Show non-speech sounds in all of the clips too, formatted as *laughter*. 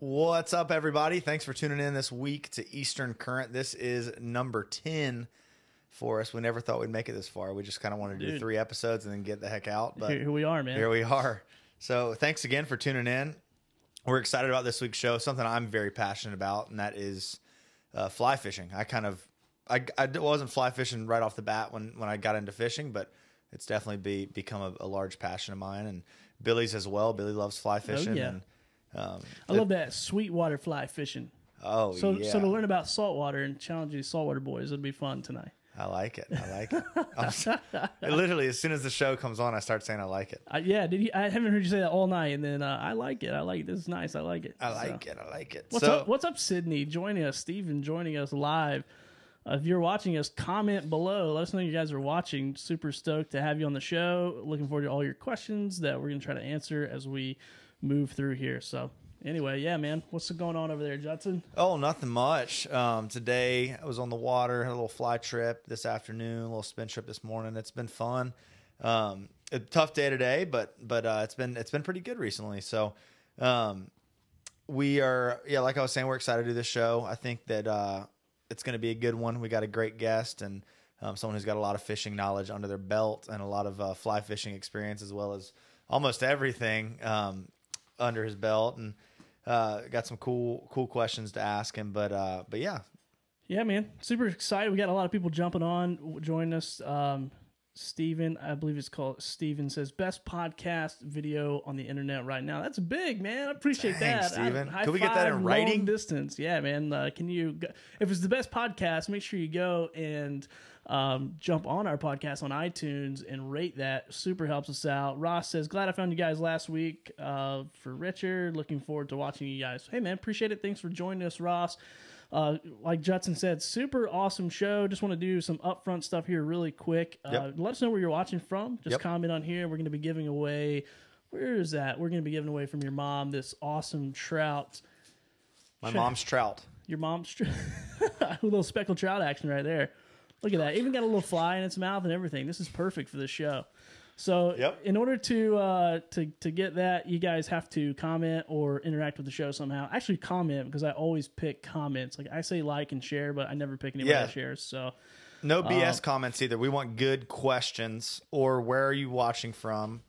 What's up, everybody? Thanks for tuning in this week to Eastern Current. This is number 10 for us. We never thought we'd make it this far. We just kind of wanted to do Dude. three episodes and then get the heck out. But Here, here we are, man. here we are. So thanks again for tuning in. We're excited about this week's show, something I'm very passionate about, and that is uh, fly fishing. I kind of, I, I wasn't fly fishing right off the bat when, when I got into fishing, but it's definitely be, become a, a large passion of mine. And Billy's as well. Billy loves fly fishing. yeah. And, um, I love that sweetwater fly fishing. oh, So, yeah. so to learn about saltwater and challenge these saltwater boys, it'll be fun tonight. I like it. I like *laughs* it. Literally, as soon as the show comes on, I start saying I like it. Uh, yeah, did you, I haven't heard you say that all night, and then uh, I like it. I like it. This is nice. I like it. I So- like it. I like it. What's so, up? What's up, Sydney? Joining us, Steven joining us live. Uh, if you're watching us, comment below. Let us know you guys are watching. Super stoked to have you on the show. Looking forward to all your questions that we're gonna try to answer as we move through here. So, anyway, yeah, man, what's going on over there, Judson? Oh, nothing much. Um, today I was on the water, had a little fly trip this afternoon, a little spin trip this morning. It's been fun. Um, a tough day today, but but uh, it's been it's been pretty good recently. So, um, we are yeah, like I was saying, we're excited to do this show. I think that uh, it's going to be a good one. We got a great guest and um, someone who's got a lot of fishing knowledge under their belt and a lot of uh, fly fishing experience as well as almost everything um, under his belt and uh, got some cool cool questions to ask him. But uh, but yeah, Yeah, man, super excited. We got a lot of people jumping on, joining us. Um, Steven, I believe it's called Steven says best podcast video on the internet right now. That's big, man. I appreciate Thanks, that. I- Steven. high Can we get that in writing? Distance, yeah, man. Uh, can you? Go, if it's the best podcast, make sure you go and um, jump on our podcast on iTunes and rate that. Super helps us out. Ross says, "Glad I found you guys last week." Uh, for Richard, looking forward to watching you guys. Hey, man, appreciate it. Thanks for joining us, Ross. Uh, like Judson said, super awesome show. Just want to do some upfront stuff here really quick. Uh, Yep. Let us know where you're watching from. Just Yep. comment on here. We're going to be giving away. Where is that? We're going to be giving away from your mom this awesome trout. my Sure. mom's trout. Your mom's tr- *laughs* a little speckled trout action right there. Look at that. Even got a little fly in its mouth and everything. This is perfect for this show. So, Yep. in order to uh, to to get that, you guys have to comment or interact with the show somehow. Actually, comment because I always pick comments. Like I say, like and share, but I never pick anybody Yeah. that shares. So, No BS comments either. We want good questions or where are you watching from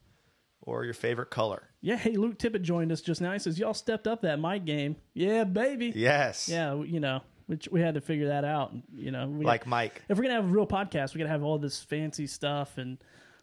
or your favorite color. yeah. Hey, Luke Tippett joined us just now. He says y'all stepped up that mic game. Yeah, baby. Yes. Yeah, you know, which we had to figure that out. You know, we Like Mike. if we're gonna have a real podcast, we gotta have all this fancy stuff and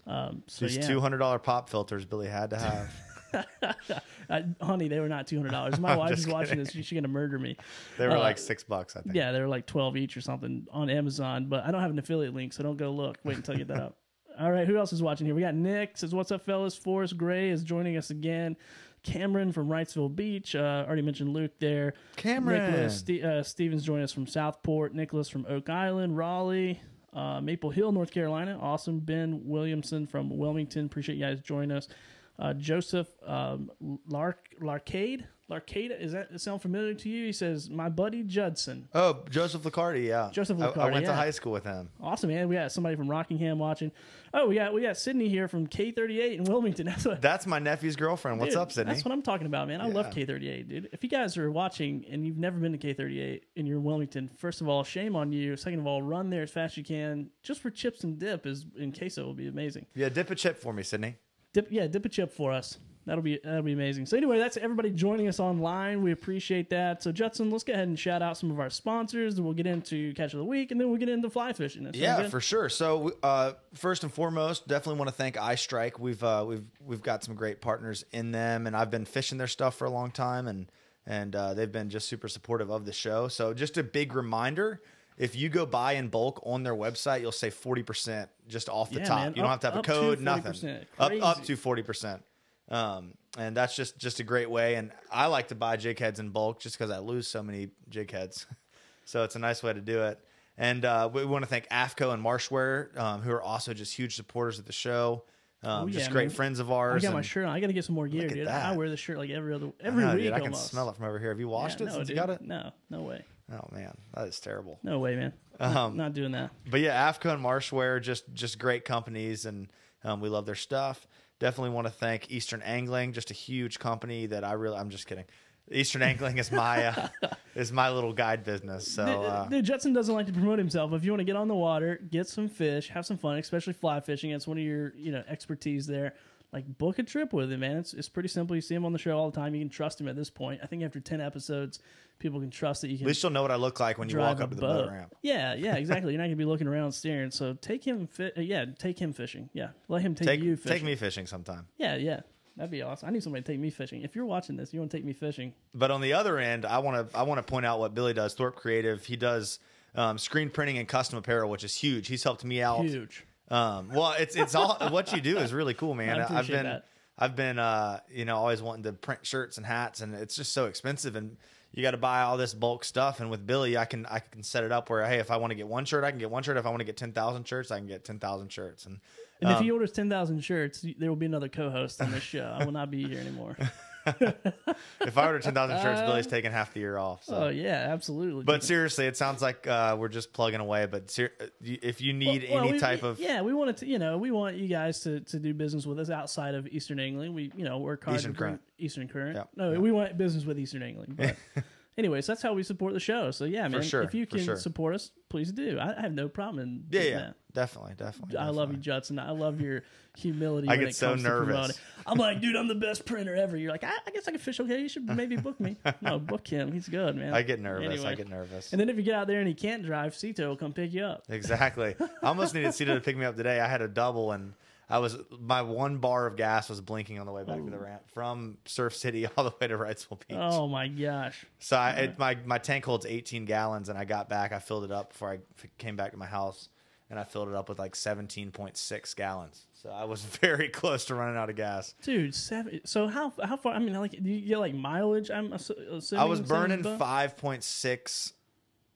um, so These yeah. two hundred dollar pop filters Billy had to have. *laughs* *laughs* Honey, they were not two hundred dollars. My *laughs* wife is watching kidding. this; she's gonna murder me. They were Uh, like six bucks, I think. Yeah, they were like twelve each or something on Amazon, but I don't have an affiliate link, so don't go look. Wait until I get that up. All right, who else is watching here? We got Nick says, "What's up, fellas?" Forrest Gray is joining us again. Cameron from Wrightsville Beach. Uh, already mentioned Luke there. Cameron. Nicholas Ste- uh, Stevens joining us from Southport. Nicholas from Oak Island, Raleigh, uh, Maple Hill, North Carolina. Awesome. Ben Williamson from Wilmington. Appreciate you guys joining us. Uh, Joseph um, Lark Larcade. Larcade. Is that sound familiar to you? He says, "My buddy Judson." Oh, Joseph Licardi, yeah. Joseph I- I, Licardi, went to high school with him. Awesome, man. We got somebody from Rockingham watching. Oh, we got we got Sydney here from K38 in Wilmington. *laughs* That's what. That's my nephew's girlfriend. What's Dude, up, Sydney? That's what I'm talking about, man. I love K38, dude. If you guys are watching and you've never been to K38 and you're in Wilmington, first of all, shame on you. Second of all, run there as fast as you can. Just for chips and dip is in queso will be amazing. yeah, dip a chip for me, Sydney. Dip, yeah, dip a chip for us. That'll be that'll be amazing. So anyway, that's everybody joining us online. We appreciate that. So Judson, let's go ahead and shout out some of our sponsors. We'll get into catch of the week, and then we'll get into fly fishing. That Yeah, for sure. So, uh, first and foremost, definitely want to thank iStrike. We've uh, we've we've got some great partners in them, and I've been fishing their stuff for a long time, and and uh, they've been just super supportive of the show. So, just a big reminder: if you go buy in bulk on their website, you'll save forty percent just off the Yeah, top. man. You don't Up- have to have a code, nothing. Up up to forty percent. Um, and that's just just a great way. And I like to buy jig heads in bulk just because I lose so many jig heads. *laughs* so it's a nice way to do it. And uh, we want to thank AFTCO and Marshware, um, who are also just huge supporters of the show. Um, Oh, just great man. friends of ours. I got my shirt on. I got to get some more gear, dude. that. I wear this shirt like every other I every know, week dude, I can smell it from over here. Have you washed Yeah, it no, since dude. you got it? No, no way. Oh man, that is terrible. No way, man. Um, Not doing that. But yeah, AFTCO and Marshware, just just great companies, and um, we love their stuff. Definitely want to thank Eastern Angling, just a huge company that I really. I'm just kidding. Eastern Angling is my uh, *laughs* is my little guide business. So uh, Dude, Judson doesn't like to promote himself. If you want to get on the water, get some fish, have some fun, especially fly fishing. It's one of your you know expertise there. Like book a trip with him, man. It's it's pretty simple. You see him on the show all the time. You can trust him at this point. I think after ten episodes, people can trust that you can at least you'll know what I look like when you walk up to the boat. ramp. Yeah, *laughs* yeah, exactly. You're not gonna be looking around staring. So take him, fi- uh, yeah, take him fishing. Yeah, let him take, Take you fishing. take me fishing sometime. Yeah, yeah, that'd be awesome. I need somebody to take me fishing. If you're watching this, you want to take me fishing. But on the other end, I want to I want to point out what Billy does. Thorpe Creative. He does um, screen printing and custom apparel, which is huge. He's helped me out. Huge. Um, well, it's it's all what you do is really cool, man. *laughs* I I've been that. I've been uh, you know always wanting to print shirts and hats, and it's just so expensive, and you got to buy all this bulk stuff. And with Billy, I can I can set it up where hey, if I want to get one shirt, I can get one shirt. If I want to get ten thousand shirts, I can get ten thousand shirts. And And if um, he orders ten thousand shirts, there will be another co-host on this show. I will not be here anymore. *laughs* if I order ten thousand shirts, Billy's taking half the year off. So. Uh, Oh yeah, absolutely. But seriously, it sounds like uh, we're just plugging away. But ser- uh, if you need Well, any we- type we- of yeah, we wanted to you know we want you guys to, to do business with us outside of Eastern Angling. We you know work hard Eastern Current. Eastern Current. Yep, No, yep. we want business with Eastern Angling. But *laughs* anyways, that's how we support the show. So yeah, man, sure, if you can sure. support us, please do. I, I have no problem in yeah, yeah, that. definitely, definitely. I love you, definitely. Judson. I love your *laughs* humility. I get so nervous. I'm like, dude, I'm the *laughs* best printer ever. You're like, I, I guess I can fish okay. You should maybe book me. No, *laughs* book him. He's good, man. I get nervous. I get nervous. And then if you get out there and he can't drive, Sea Tow will come pick you up. Exactly. I almost needed Sea Tow to pick me up today. I had a double and I was my one bar of gas was blinking on the way back to the ramp from Surf City *laughs* all the way to Wrightsville Beach. Oh my gosh. So I, it, my my tank holds 18 gallons, and I got back. I filled it up before I f- came back to my house, and I filled it up with like 17.6 gallons. So I was *laughs* very close to running out of gas. Dude, seven. So how how far? I mean, like, do you get like mileage? I'm assuming. I was burning 5.6.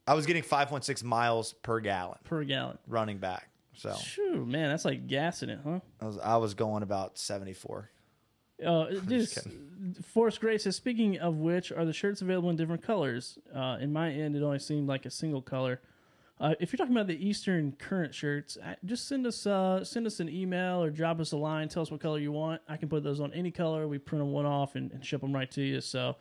I was getting 5.6 miles per gallon per gallon. running back. So Phew, man, that's like gassing it, huh? I was I was going about 74. Uh, just Gray says, speaking of which, are the shirts available in different colors? Uh, in my end, it only seemed like a single color. Uh, if you're talking about the Eastern Current shirts, uh, just send us uh, send us an email or drop us a line. Tell us what color you want. I can put those on any color. We print them one off and, and ship them right to you. So,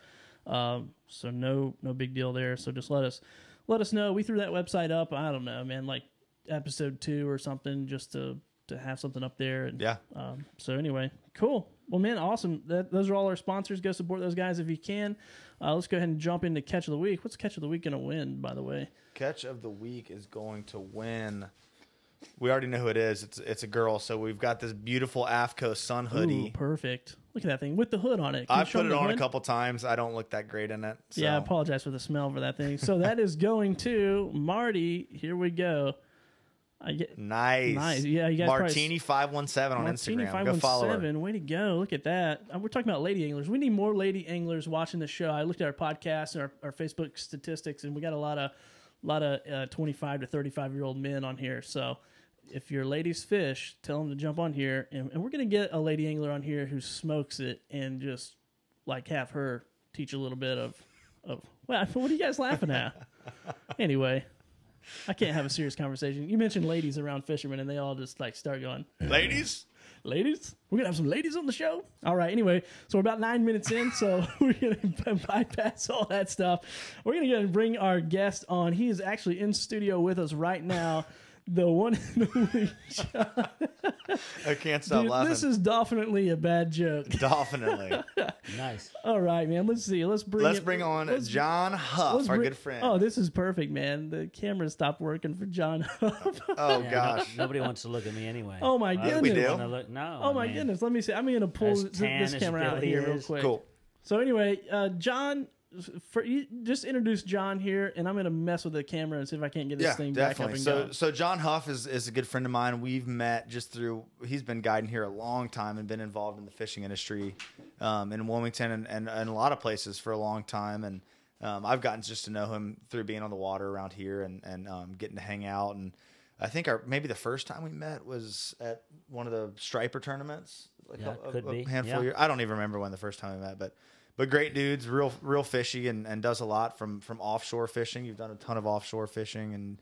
um, so no no big deal there. So just let us let us know. We threw that website up. I don't know, man, like episode two or something, just to to have something up there. And Yeah. um, so anyway, cool. Well, man, awesome. That, those are all our sponsors. Go support those guys if you can. Uh, let's go ahead and jump into catch of the week. What's catch of the week going to win? By the way, Catch of the week is going to win. We already know who it is. It's it's a girl. So we've got this beautiful AFTCO sun hoodie. Ooh, perfect. Look at that thing with the hood on it. Can I've put it on a couple times. I don't look that great in it. So. Yeah, I apologize for the smell for that thing. So that is going to Marty. Here we go. Get Nice. Nice. Yeah, you guys Martini five one seven on Martini Instagram. Go follow her. Way to go! Look at that. Uh, We're talking about lady anglers. We need more lady anglers watching the show. I looked at our podcast and our, our Facebook statistics, and we got a lot of lot of uh, twenty five to thirty five year old men on here. So if your ladies fish, tell them to jump on here, and, and we're gonna get a lady angler on here who smokes it and just like have her teach a little bit of of. Well, *laughs* what are you guys laughing at? anyway. I can't have a serious conversation. You mentioned ladies around fishermen, and they all just like start going, Ladies, ladies. We're gonna have some ladies on the show. All right. Anyway, so we're about nine minutes in, so *laughs* we're gonna *laughs* bypass all that stuff. We're gonna go and bring our guest on. He is actually in studio with us right now. The one and only John. I can't stop Dude, laughing. this is definitely a bad joke. Definitely. *laughs* Nice. All right, man. Let's see. Let's bring. Let's it- bring on let's- John Huff, our bring- good friend. Oh, this is perfect, man. The camera stopped working for John. Huff. *laughs* Oh, Yeah, no- gosh. nobody wants to look at me anyway. Oh, my I goodness. We do? Look, no. oh I my mean, goodness. Let me see. I'm gonna pull this, this camera out Billy here real quick. Cool. So anyway, uh, John, for you, just introduce John here, and I'm gonna mess with the camera and see if I can't get this Yeah, thing back up definitely. and So, going. so John Huff is, is a good friend of mine. We've met just through. He's been guiding here a long time and been involved in the fishing industry um, in Wilmington and, and, and a lot of places for a long time. And um, I've gotten just to know him through being on the water around here and and um, getting to hang out. And I think our maybe the first time we met was at one of the striper tournaments. Like Yeah, a, could a be. handful Yeah. of years. I don't even remember when the first time we met, but but great dudes, real real fishy, and, and does a lot from from offshore fishing. You've done a ton of offshore fishing and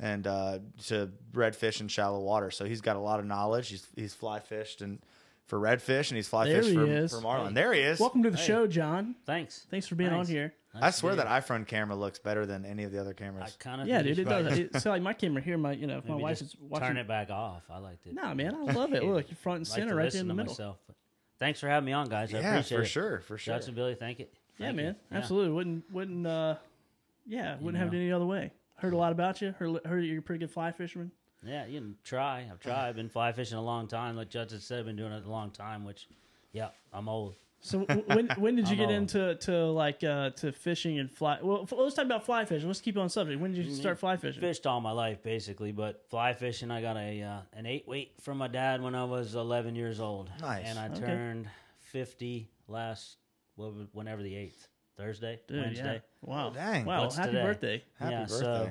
and uh, to redfish and shallow water. So he's got a lot of knowledge. He's he's fly fished and for redfish and he's fly There fish he for, is. for marlin. Hey. There he is. Welcome to the Hey. show, John. Thanks. Thanks for being Thanks. on here. Nice I swear that iPhone camera looks better than any of the other I cameras. kind of Yeah, dude, it does. It's like my camera here. My, you know, if my Maybe wife is watching. turn it back off. I liked it. Nah, man, I love it. *laughs* Look, you're front and I like center, right there in the middle. myself. But thanks for having me on, guys. I yeah, appreciate for it. sure, for sure. Judson Billy, thank you. Yeah, Thank you. man, Yeah. absolutely. Wouldn't wouldn't uh, yeah, wouldn't have it any other way. Heard a lot about you. Heard heard you're a pretty good fly fisherman. Yeah, you can try. I've tried. I've been fly fishing a long time. Like Judson said, I've been doing it a long time. Which, yeah, I'm old. So when when did you get all- into to like uh, to fishing and fly? Well, let's talk about fly fishing. Let's keep on subject. When did you start fly fishing? Fished all my life, basically, but fly fishing, I got a uh, an eight weight from my dad when I was 11 years old. Nice. And I Okay. turned 50 last, what, was- whenever the 8th, Thursday, Dude, Wednesday. yeah. Wow. Oh, dang. Wow. What's happy today? birthday. Happy yeah, birthday. so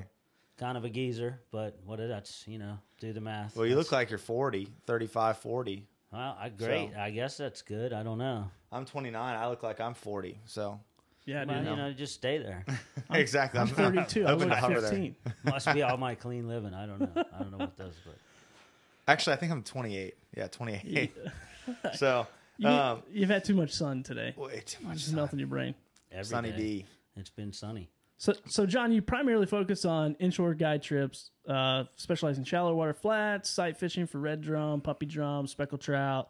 kind of a geezer, but what is that's, you know, do the math. well, you That's- look like you're 40, 35, 40. Well, I, great. So- I guess that's good. I don't know. I'm 29. I look like I'm 40. So Yeah, Well, dude. you know, just stay there. *laughs* exactly. I'm 32. I hoping look to hover there. 15. *laughs* Must be all my clean living. I don't know. I don't know what those, but *laughs* Actually, I think I'm 28. Yeah, 28. so, You, um, you've had too much sun today. way too much. Just melting your brain. every Sunny day, D. It's been sunny. So, so John, you primarily focus on inshore guide trips, uh, specialize in shallow water flats, sight fishing for red drum, puppy drum, speckled trout,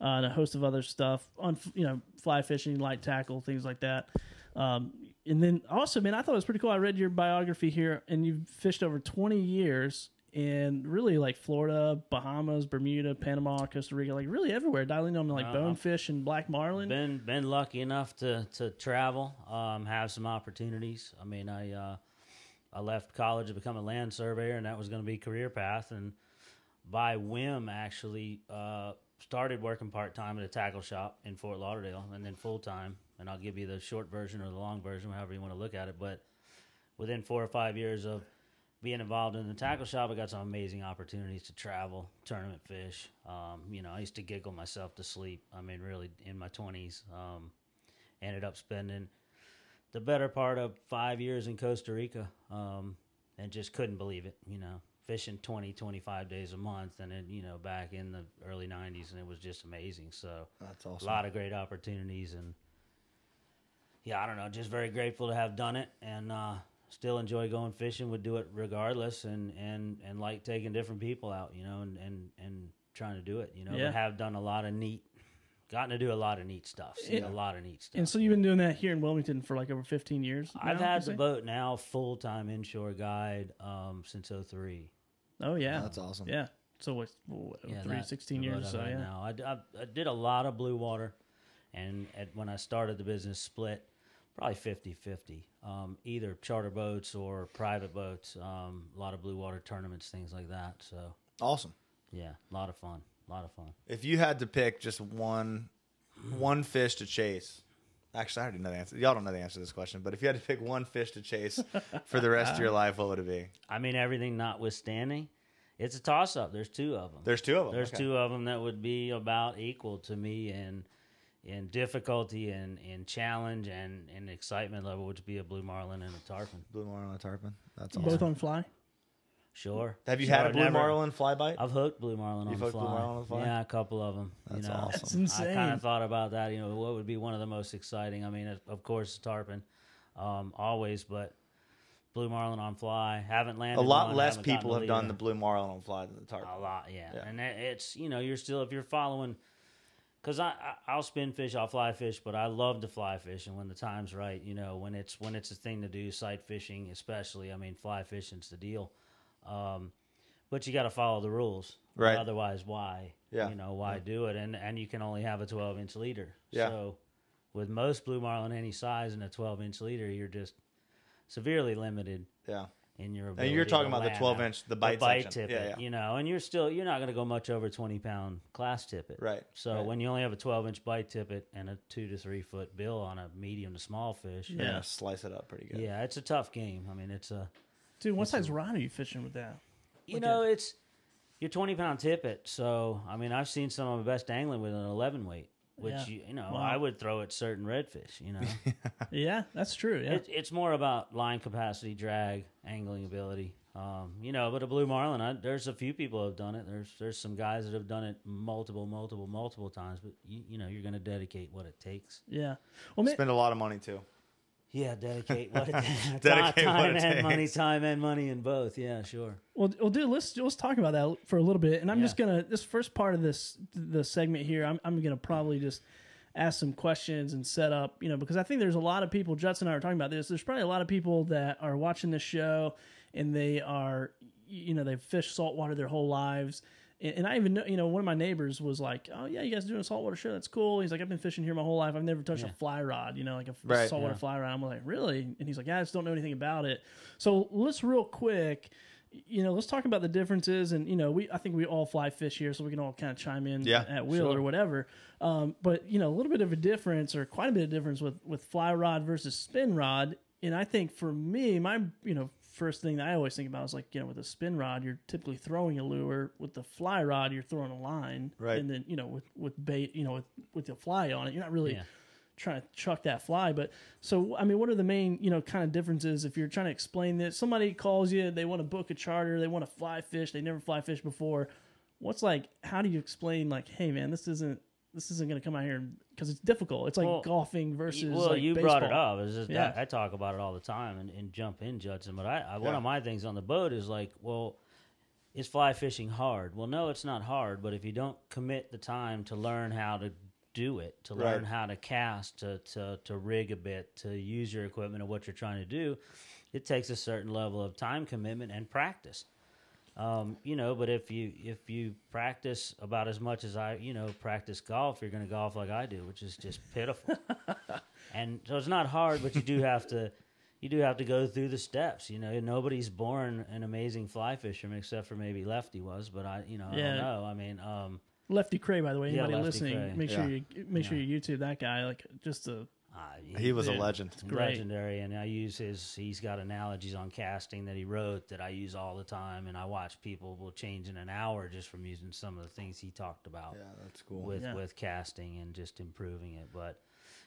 uh, and a host of other stuff on you know fly fishing, light tackle, things like that. Um, and then also, man, I thought it was pretty cool. I read your biography here, and you've fished over twenty years in really like Florida, Bahamas, Bermuda, Panama, Costa Rica, like really everywhere, dialing on like Uh, bonefish and black marlin. Been been lucky enough to to travel, um, have some opportunities. I mean, I uh, I left college to become a land surveyor, and that was going to be career path. And by whim, actually, uh, started working part time at a tackle shop in Fort Lauderdale, and then full time. And I'll give you the short version or the long version, however you want to look at it. But within four or five years of being involved in the tackle shop, I got some amazing opportunities to travel, tournament fish. Um, you know, I used to giggle myself to sleep. I mean, really, in my twenties, um, ended up spending the better part of five years in Costa Rica, um, and just couldn't believe it. You know, fishing 20, 25 days a month, and then you know, back in the early '90s, and it was just amazing. So, That's a lot of great opportunities and yeah i don't know just very grateful to have done it and uh still enjoy going fishing would do it regardless and and and like taking different people out you know and and and trying to do it you know Yeah. but have done a lot of neat gotten to do a lot of neat stuff seen a lot of neat stuff and so you've been doing that here in Wilmington for like over fifteen years. i've had the say? boat now full-time inshore guide um since 03 Oh yeah, That's awesome. Yeah. So what? what yeah, three, that- 16 years. I've So had yeah. Now I, d- I- I did a lot of blue water, and at, when I started the business, split probably 50-50, um, either charter boats or private boats. Um, a lot of blue water tournaments, things like that. So Awesome. yeah, a lot of fun. A lot of fun. If you had to pick just one one fish to chase, actually, I already know the answer. Y'all don't know the answer to this question, but if you had to pick one fish to chase for the rest of your *laughs* life, what would it be? I mean, everything notwithstanding, it's a toss up. There's two of them. There's two of them. There's Okay. two of them that would be about equal to me in in difficulty and in challenge and in excitement level, which would be a blue marlin and a tarpon. Blue marlin and a tarpon. That's awesome. Both on fly. Sure. Have you Sure, had a I've blue never- marlin fly bite? I've hooked blue marlin You've on the hooked fly. blue marlin on fly? Yeah, a couple of them. That's you know, awesome. That's insane. I kind of thought about that. You know, what would be one of the most exciting? I mean, of- of course, tarpon, um, always, but blue marlin on fly. Haven't landed. a lot one, less people have done the blue marlin on fly than the tarpon. a lot, yeah. Yeah. And it's you know you're still if you're following, because I, I I'll spin fish, I'll fly fish, but I love to fly fish, and when the time's right, you know when it's when it's a thing to do, sight fishing especially. I mean, fly fishing's the deal. Um, but you got to follow the rules, Right. Otherwise, why? Yeah. You know why do it? And and you can only have a 12 inch leader. Yeah. So with most blue marlin any size and a 12 inch leader, you're just severely limited Yeah. In your And you're talking to about the 12 inch, the bite, section. tippet, Yeah, yeah. you know, and you're still you're not going to go much over 20 pound class tippet, Right, So right. when you only have a 12 inch bite tippet and a two to three foot bill on a medium to small fish, Yeah. Yeah. Slice it up pretty good. yeah, it's a tough game. I mean, it's a Dude, what size rod are you fishing with that? you Look know it's your 20 pound tippet. So I mean, I've seen some of the best angling with an 11 weight. Which Yeah. you, you know Wow. I would throw at certain redfish. You know, *laughs* Yeah, that's true. Yeah. it, it's more about line capacity, drag, angling ability. Um, you know, but a blue marlin, I, there's a few people who have done it. There's there's some guys that have done it multiple, multiple, multiple times. But you, you know, you're going to dedicate what it takes. yeah. Well, man, Spend a lot of money too. Yeah, dedicate what *laughs* *laughs* it. Dedicate time what it and money, *laughs* time and money in both. Yeah, sure. Well, well, dude, let's let's talk about that for a little bit. And I'm Yeah. just gonna this first part of this the segment here. I'm I'm gonna probably just ask some questions and set up, you know, because I think there's a lot of people. Judson and I are talking about this. There's probably a lot of people that are watching this show and they are, you know, they've fished saltwater their whole lives. And, and I even know, you know, one of my neighbors was like, "Oh yeah, you guys doing a saltwater show? That's cool." He's like, "I've been fishing here my whole life. I've never touched Yeah. a fly rod, you know, like a Right, saltwater yeah. fly rod." I'm like, "Really?" And he's like, "Yeah, I just don't know anything about it." So let's real quick you know, let's talk about the differences. And you know, we I think we all fly fish here, so we can all kind of chime in Yeah, at will sure. or whatever. Um, but you know, a little bit of a difference, or quite a bit of difference with with fly rod versus spin rod. And I think for me, my you know first thing that I always think about is like you know with a spin rod, you're typically throwing a lure. With the fly rod, you're throwing a line, Right. And then you know with with bait, you know with with the fly on it, you're not really Yeah. trying to chuck that fly. But so, I mean, what are the main, you know, kind of differences if you're trying to explain this? Somebody calls you, they want to book a charter, they want to fly fish, they never fly fish before. What's like, how do you explain, like, hey, man, this isn't. This isn't going to come out here because it's difficult. It's like Well, golfing versus. well, like you brought it up. It's just Yeah. I, I talk about it all the time and, and jump in, Judson. But I, I one Yeah. of my things on the boat is like, well, is fly fishing hard? Well, no, it's not hard. But if you don't commit the time to learn how to do it, to learn Right. how to cast, to, to to rig a bit, to use your equipment and what you're trying to do, it takes a certain level of time commitment and practice. Um, you know, but if you if you practice about as much as I, you know, practice golf, you're going to golf like I do, which is just pitiful. *laughs* and so it's not hard, but you do have to you do have to go through the steps. You know, nobody's born an amazing fly fisherman except for maybe Lefty was, but I, you know, I Yeah. don't know. I mean, um, Lefty Kreh, by the way. Anybody Lefty listening, Kreh. make sure Yeah. you make sure you YouTube that guy. Like, just a uh, He was a legend. legendary and i use his he's got analogies on casting that he wrote that i use all the time and i watch people will change in an hour just from using some of the things he talked about Yeah, that's cool. with Yeah. with casting and just improving it but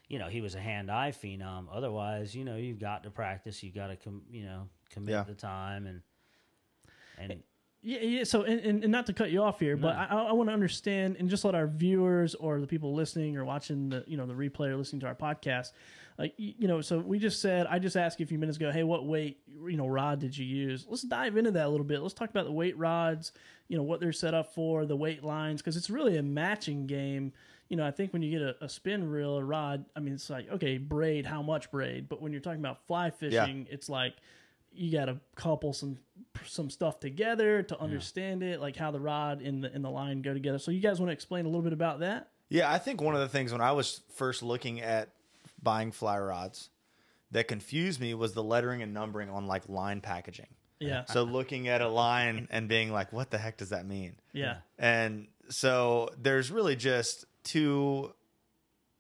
you know he was a hand-eye phenom otherwise you know you've got to practice you've got to com- you know commit Yeah. the time and and Yeah, yeah. So, and, and, and not to cut you off here, but I, I want to understand and just let our viewers or the people listening or watching the you know the replay or listening to our podcast, like you know. So we just said I just asked you a few minutes ago, hey, what weight you know rod did you use? Let's dive into that a little bit. Let's talk about the weight rods, you know, what they're set up for, the weight lines, because it's really a matching game. You know, I think when you get a, a spin reel, a rod, I mean, it's like okay, braid, how much braid? But when you're talking about fly fishing, it's like you got to couple some some stuff together to understand it, like how the rod and the and the line go together. So you guys want to explain a little bit about that? Yeah, I think one of the things when I was first looking at buying fly rods that confused me was the lettering and numbering on like line packaging. Yeah, So looking at a line and being like, what the heck does that mean? yeah, And so there's really just two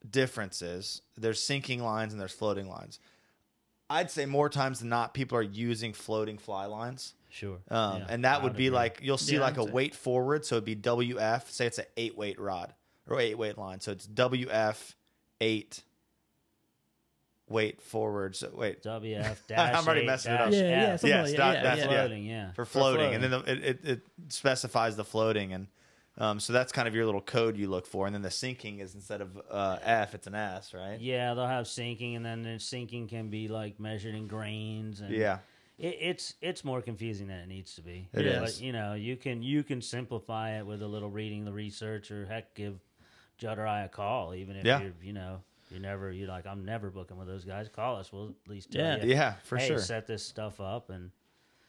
differences. There's sinking lines and there's floating lines. I'd say more times than not, people are using floating fly lines. sure Um, Yeah, and that would be agree. like you'll see Yeah, like a I'd say- weight forward, so it'd be WF. Say it's an eight weight rod or eight weight line, so it's WF eight weight forward. So wait *laughs* wf dash I'm already eight messing it up. Yeah, yeah, F. something Yes, like- that- yeah, that's yeah. yeah. floating yeah for floating, and then the, it, it it specifies the floating, and um, so that's kind of your little code you look for, and then the sinking is instead of uh, F, it's an S, right? Yeah, they'll have sinking, and then the sinking can be like measured in grains. And Yeah. it, it's it's more confusing than it needs to be. It but, is. you know, you can you can simplify it with a little reading the research, or heck, give Judd or I a call, even if Yeah. you're you know you're never you're like I'm never booking with those guys. Call us, we'll at least tell Yeah. you. Yeah, for hey, sure. set this stuff up, and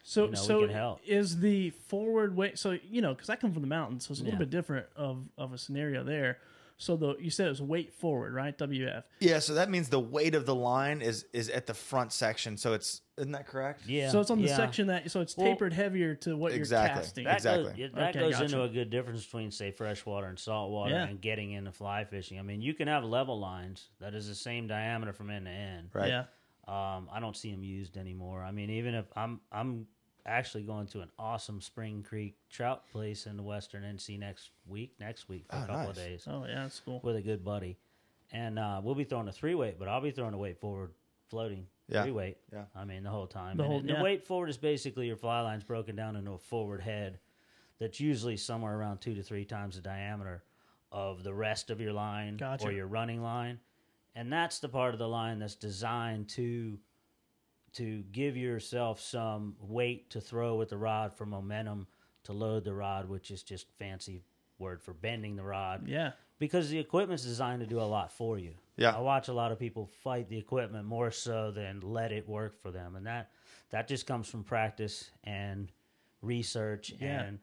So You know, we so can help. is the forward weight? So you know, because I come from the mountains, so it's a little Yeah. bit different of of a scenario there. So the you said it was weight forward, right? WF. Yeah, so that means the weight of the line is is at the front section. So it's isn't that correct? yeah. So it's on the yeah. section that so it's Well, tapered heavier to what exactly. you're casting. That Exactly. Goes, that Okay, goes gotcha. into a good difference between, say, freshwater and saltwater Yeah. and getting into fly fishing. I mean, you can have level lines that is the same diameter from end to end. Right. Yeah. Um, I don't see them used anymore. I mean, even if I'm I'm actually going to an awesome Spring Creek trout place in the Western NC next week. Next week for Oh, a couple of days Oh yeah, that's cool. with a good buddy, and uh, we'll be throwing a three weight, but I'll be throwing a weight forward floating Yeah. three weight. Yeah. I mean the whole time. The And whole- it- yeah. the weight forward is basically your fly line's broken down into a forward head that's usually somewhere around two to three times the diameter of the rest of your line Gotcha. or your running line, and that's the part of the line that's designed to to give yourself some weight to throw with the rod for momentum to load the rod, which is just fancy word for bending the rod Yeah, because the equipment's designed to do a lot for you. Yeah. I watch a lot of people fight the equipment more so than let it work for them, and that that just comes from practice and research Yeah. and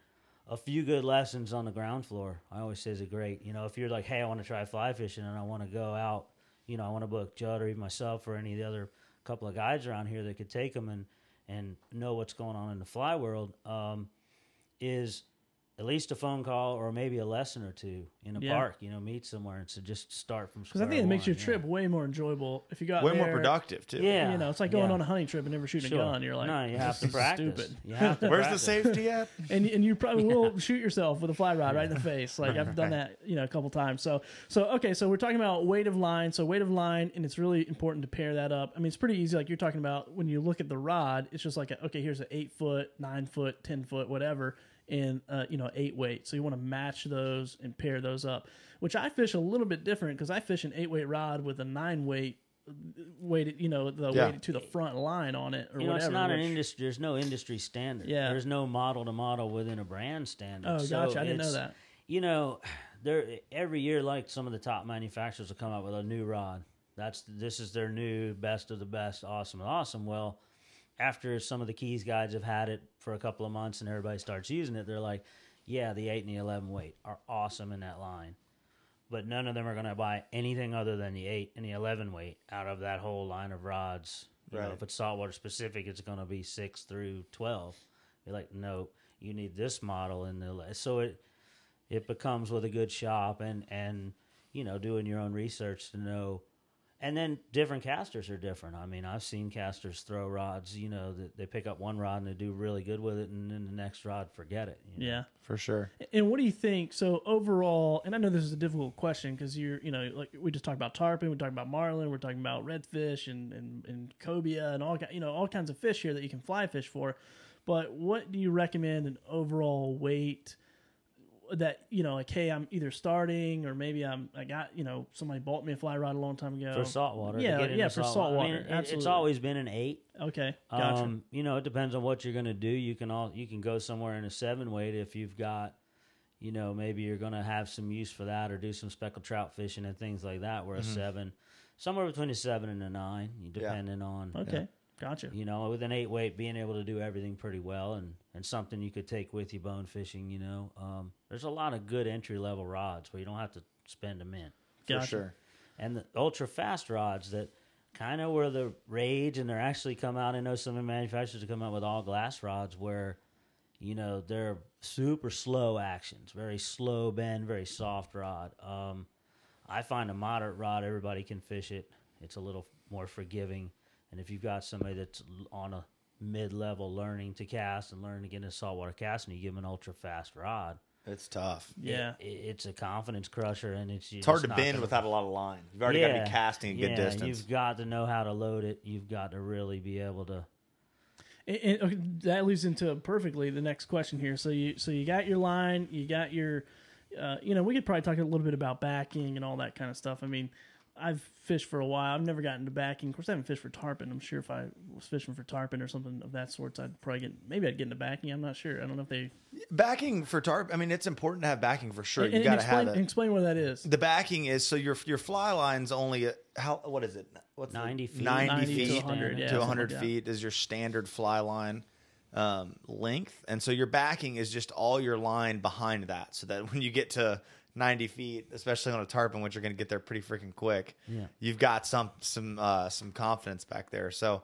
a few good lessons on the ground floor. I always say is a great. You know, if you're like, hey, I want to try fly fishing and I want to go out, you know, I want to book Judd or even myself or any of the other couple of guides around here that could take them and and know what's going on in the fly world. Um, is at least a phone call or maybe a lesson or two in a Yeah. park. You know, meet somewhere and so just start from. because I think it makes your trip way more enjoyable if you got Way more productive too. Yeah, You know, it's like going yeah. on a hunting trip and never shooting Sure. a gun. You're like, no, you have this to is practice. Stupid. You have to *laughs* Where's practice. the safety at? *laughs* and and you probably *laughs* will shoot yourself with a fly rod right in the face. Like I've done that, you know, a couple times. So so okay, so we're talking about weight of line. So weight of line, and it's really important to pair that up. I mean, it's pretty easy. Like you're talking about when you look at the rod, it's just like a, okay, here's an eight foot, nine foot, ten foot, whatever, and uh, you know eight weight. So you want to match those and pair those up. Which I fish a little bit different because I fish an eight weight rod with a nine weight weighted, you know, the Yeah. weighted to the front line on it or You know, whatever. it's not an industry. There's no industry standard. Yeah. There's no model to model within a brand standard. Oh, So gotcha. I didn't know that. You know, there every year, like some of the top manufacturers will come out with a new rod. That's this is their new best of the best, awesome, awesome. Well, after some of the keys guides have had it for a couple of months and everybody starts using it, they're like, yeah, the eight and the eleven weight are awesome in that line. But none of them are going to buy anything other than the eight and the eleven weight out of that whole line of rods. You know, Right. if it's saltwater specific, it's going to be six through twelve. You're like, no, you need this model in the so it it becomes with a good shop and and you know doing your own research to know and then different casters are different i mean i've seen casters throw rods you know that they pick up one rod and they do really good with it and then the next rod forget it you know? Yeah. For sure. And what do you think? So overall, and I know this is a difficult question because you're, you know, like we just talked about tarpon, we talked about marlin, we're talking about redfish and and, and cobia and all, ki- you know, all kinds of fish here that you can fly fish for. But what do you recommend an overall weight that you know, like, hey, I'm either starting or maybe I'm, I got, you know, somebody bought me a fly rod a long time ago for saltwater Yeah, get yeah, for saltwater. I mean, saltwater, it's always been an eight Okay, gotcha. Um, you know, it depends on what you're going to do. You can all you can go somewhere in a seven weight if you've got, you know, maybe you're going to have some use for that or do some speckled trout fishing and things like that. Where a seven, somewhere between a seven and a nine, you depending on. okay, gotcha. You know, with an eight weight, being able to do everything pretty well and, and something you could take with you bone fishing, you know. Um, there's a lot of good entry level rods where you don't have to spend a mint For sure. and the ultra fast rods that kind of were the rage and they're actually come out i know some of the manufacturers have come out with all glass rods where you know they're super slow actions very slow bend very soft rod um, i find a moderate rod everybody can fish it it's a little more forgiving and if you've got somebody that's on a mid-level learning to cast and learning to get into saltwater casting you give them an ultra fast rod It's tough. Yeah, it, it's a confidence crusher and it's It's hard to bend without a lot of line. You've already got to be casting a good yeah, distance. You've got to know how to load it. You've got to really be able to. And, and, okay, that leads into perfectly the next question here. So you so you got your line, you got your, uh, you know, we could probably talk a little bit about backing and all that kind of stuff. I mean, I've fished for a while. I've never gotten to backing. Of course, I haven't fished for tarpon. I'm sure if I was fishing for tarpon or something of that sort, I'd probably get maybe I'd get into backing. I'm not sure. I don't know if they backing for tarp. I mean, it's important to have backing for sure. and, you got to explain, have and it. explain what that is. The backing is so your your fly line's only a, how what is it? What's the- 90 feet. 90, 90 to feet 100, yeah, to 100 like feet is your standard fly line um, length, and so your backing is just all your line behind that, so that *laughs* when you get to 90 feet, especially on a tarpon, which you're going to get there pretty freaking quick, Yeah. you've got some some uh, some confidence back there. So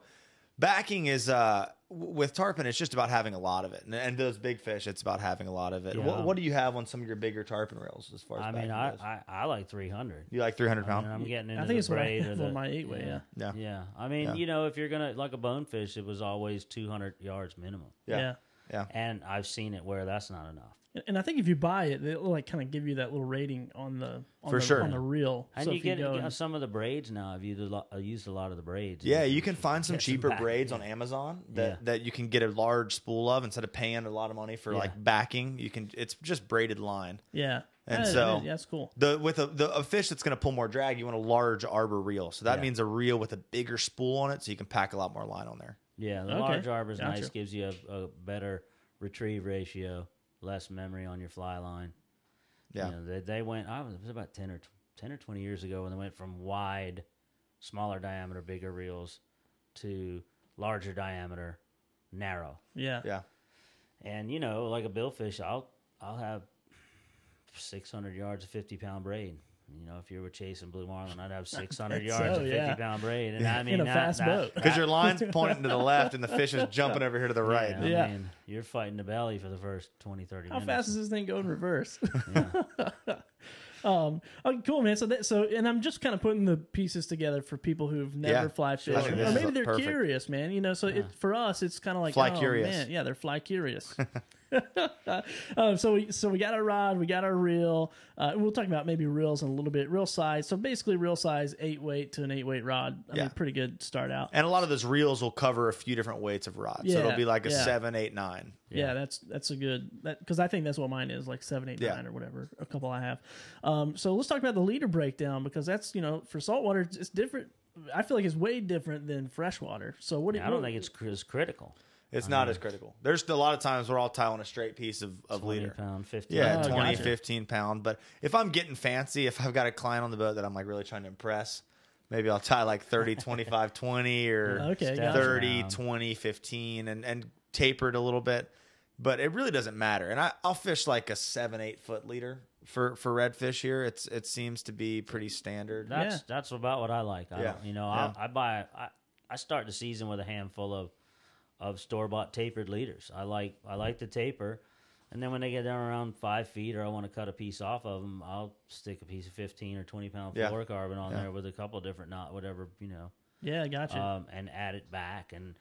backing is uh, with tarpon, it's just about having a lot of it, and, and those big fish, it's about having a lot of it. Yeah. What, what do you have on some of your bigger tarpon reels as far as? I mean, backing I. I, I like 300. you like three hundred I mean. I'm getting into I think the it's what I braid or have the, on my eight way. Yeah. yeah. Yeah. I mean, Yeah. you know, if you're gonna like a bonefish, it was always 200 yards minimum, yeah, yeah. yeah, and I've seen it where that's not enough. And I think if you buy it, they'll like kind of give you that little rating on the on For the, sure. on the reel. And so you get you you know, and- some of the braids now. I've used a lot, I used a lot of the braids. Yeah, you can find some Get some cheaper braids yeah. on Amazon that, Yeah. that you can get a large spool of instead of paying a lot of money for Yeah. like backing. You can it's just braided line. yeah, And Yeah, so- yeah, that's cool. The with a the a fish that's going to pull more drag, you want a large arbor reel. So that Yeah. means a reel with a bigger spool on it, so you can pack a lot more line on there. Yeah, the Okay, large arbor is gotcha. nice. Gives you a, a better retrieve ratio, less memory on your fly line. Yeah, You know, they, they went. I was, it was about ten or ten or twenty years ago when they went from wide, smaller diameter, bigger reels, to larger diameter, narrow. Yeah, yeah, And you know, like a billfish, I'll I'll have six hundred yards of fifty pound braid. You know, if you were chasing blue marlin, I'd have *laughs* six hundred yards so, of fifty yeah. pound braid. And I mean, in a that- fast that- boat. because your line's *laughs* pointing to the left and the fish is jumping over here to the right. Yeah, I mean, you're fighting the belly for the first 20, 30 How minutes. fast does this thing go in reverse? *laughs* Yeah. um, oh, cool, man. So, that, so, and I'm just kind of putting the pieces together for people who've never Yeah. fly I fished, or maybe they're perfect. curious, man. You know, so it, for us, it's kind of like Fly oh, curious. Man, yeah, they're fly curious. *laughs* um, so we so we got our rod, we got our reel. Uh, we'll talk about maybe reels in a little bit. Reel size, so basically reel size, eight weight to an eight weight rod. I Yeah. mean, pretty good start out. And a lot of those reels will cover a few different weights of rods. so it'll be like a yeah. seven, eight, nine. Yeah, that's that's a good that because I think that's what mine is like seven, eight, Yeah. nine, or whatever. A couple I have. Um, so let's talk about the leader breakdown because that's you know for saltwater it's, it's different. I feel like it's way different than freshwater. So what? do- I don't what- think it's cr- as critical. It's not as critical. There's a lot of times where I'll tie on a straight piece of, of 20 leader. pound, 50 Yeah, Oh, 20, gotcha. 15 pound. But if I'm getting fancy, if I've got a client on the boat that I'm like really trying to impress, maybe I'll tie like 30, *laughs* 25, 20 or Okay, Step gotcha. 30, around. 20, 15 and, and taper it a little bit. But it really doesn't matter. And I, I'll fish like a seven, eight foot leader for, for redfish here. It's It seems to be pretty standard. That's Yeah. that's about what I like. I Yeah. don't, you know, Yeah. I, I buy. I, I start the season with a handful of of store bought tapered leaders. I like I like the taper, and then when they get down around five feet, or I want to cut a piece off of them, I'll stick a piece of fifteen or twenty pound Yeah. fluorocarbon on Yeah. there with a couple different knot, whatever you know, Yeah, gotcha. um, and add it back. And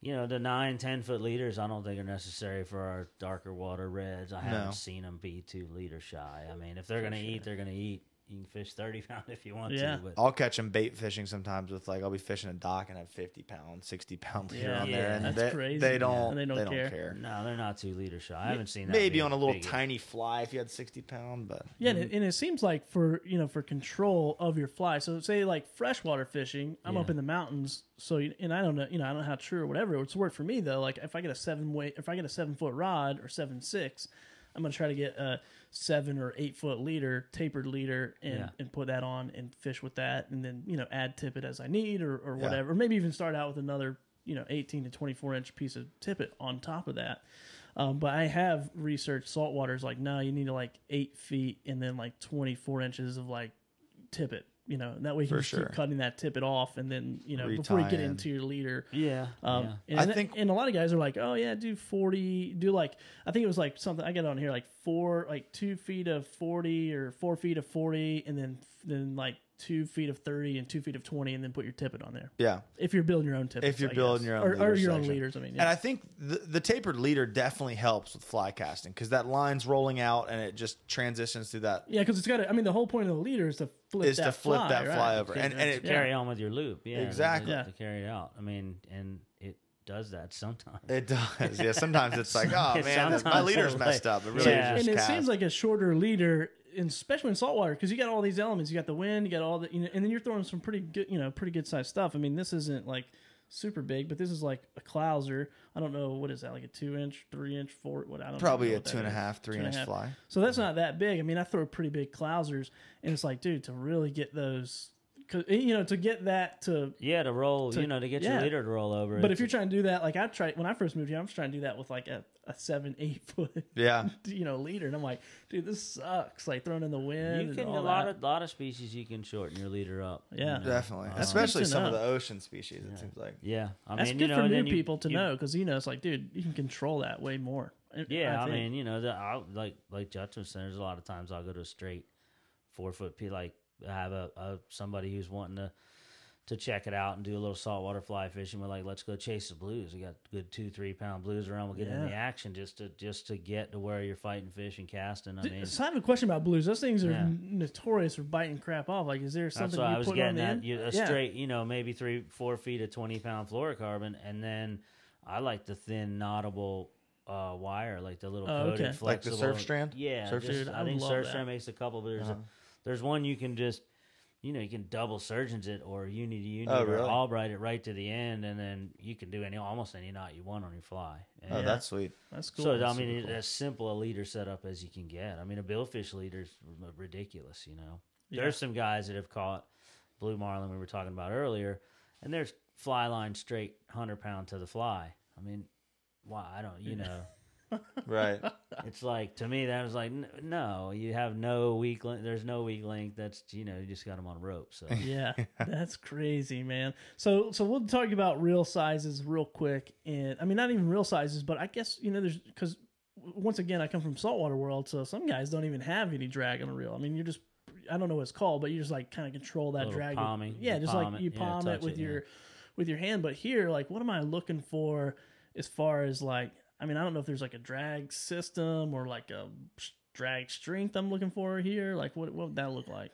you know, the nine, ten foot leaders, I don't think are necessary for our darker water reds. I haven't seen them be too leader shy. I mean, if they're gonna eat, they're gonna eat. You can fish thirty *laughs* pound if you want Yeah. to, but I'll catch them bait fishing sometimes with like I'll be fishing a dock and have 50 pound, 60 pound leader Yeah. on there. Yeah. And That's they, crazy. They don't, And they don't care. care. No, they're not too leader shy. I haven't seen that. Maybe on a little big- tiny fly if you had 60 pound, but Yeah, and it, mm. and it seems like for you know for control of your fly. So say like freshwater fishing, I'm up in the mountains. So and I don't know, you know, I don't know how true or whatever. It's worked for me though. Like if I get a seven weight, if I get a seven foot rod or seven six, I'm gonna try to get a seven or eight foot leader, tapered leader, and Yeah. and put that on and fish with that, and then you know add tippet as I need or or Yeah. whatever. Or maybe even start out with another you know 18 to 24 inch piece of tippet on top of that. Um, but I have researched saltwater is like, no, you need to like eight feet and then like 24 inches of like tippet, you know, and that way you For can just sure. keep cutting that tippet off. And then, you know, before you Retie get in. into your leader. Yeah, Um, yeah. and, I think- and a lot of guys are like, oh yeah, do 40, do like, I think it was like something I got on here, like four, like two feet of 40 or four feet of 40, and then, then like two feet of 30 and two feet of 20, and then put your tippet on there. yeah. If you're building your own tippets. If you're I building guess. your own or, or leader your own leaders, I mean, And. I think the, the tapered leader definitely helps with fly casting because that line's rolling out and it just transitions through that. yeah, because it's got to, I mean, the whole point of the leader is to flip Is that to flip fly, that right? fly over. And, and to it, carry on with your loop. Yeah, Exactly. To, Yeah. to carry it out. I mean, and it does that sometimes. it does. Yeah. Sometimes it's like, *laughs* oh man, my leader's *laughs* it's messed like- up. It really Yeah. is and just it cast. seems like a shorter leader, and especially in saltwater, because you got all these elements. You got the wind, you got all the, you know, and then you're throwing some pretty good, you know, pretty good sized stuff. I mean, this isn't like super big, but this is like a clouser. I don't know what is that, like a two inch, three inch, four. What I don't probably know a two a is. half, three Two and a inch half. fly. So that's not that big. I mean, I throw pretty big clousers, and it's like, dude, to really get those 'cause, you know to get that to Yeah, to roll, To- you know, to get yeah. your leader to roll over. But if you're trying to do that, like I tried when I first moved here, I was trying to do that with like a, a seven, *laughs* eight foot, Yeah. *laughs* you know, leader, and I'm like, dude, this sucks. Like thrown in the wind. you can and a lot that. of lot of species you can shorten your leader up. you Yeah. know. Definitely. Um, Especially good to some of the ocean species, it seems like. Yeah, I That's good you know, for new you- people to you- know because you know it's like, dude, you can control that way more. Yeah, I, think. mean, you know, the, I'll, like like Judson said, there's a lot of times I'll go to a straight four foot p like have a, a somebody who's wanting to to check it out and do a little saltwater fly fishing. We're like, let's go chase the blues. We got good two three pound blues around. We'll get in the action just to just to get to where you're fighting fish and casting. I D- mean, so I have a question about blues. Those things are Yeah. notorious for biting crap off. Like, is there That's something what you I was put getting the at. end? You, a Yeah. straight, you know, maybe three, four feet of twenty pound fluorocarbon, and then I like the thin knottable uh, wire, like the little Oh, coated okay. Like the surf strand? Yeah, Surf just- Dude, I I think surf that. strand makes a couple, but there's Uh-huh. a, there's one you can just. You know, you can double surgeons it, or uni to uni, Oh, or really? Albright it right to the end, and then you can do any almost any knot you want on your fly. Oh, And that's sweet. That's cool. so I mean, it's cool. as simple a leader setup as you can get. I mean, a billfish leader's r- ridiculous. You know, Yeah. there's some guys that have caught blue marlin we were talking about earlier, and there's fly line straight hundred pound to the fly. I mean, why? I don't. You know, *laughs* Right. *laughs* it's like to me that was like n- no, you have no weak link. There's no weak link. That's you know, you just got them on rope. So *laughs* *laughs* yeah, that's crazy, man. So, so we'll talk about reel sizes real quick, and I mean, not even reel sizes, but I guess you know, there's because once again, I come from saltwater world, so some guys don't even have any drag on a reel. I mean, you're just I don't know what it's called, but you just like kind of control that Little drag. palming. Yeah, just palm like it. you Yeah, palm it touch with it, yeah. your with your hand. But here, like, what am I looking for as far as like? I mean, I don't know if there's like a drag system or like a drag strength I'm looking for here. Like, what what would that look like?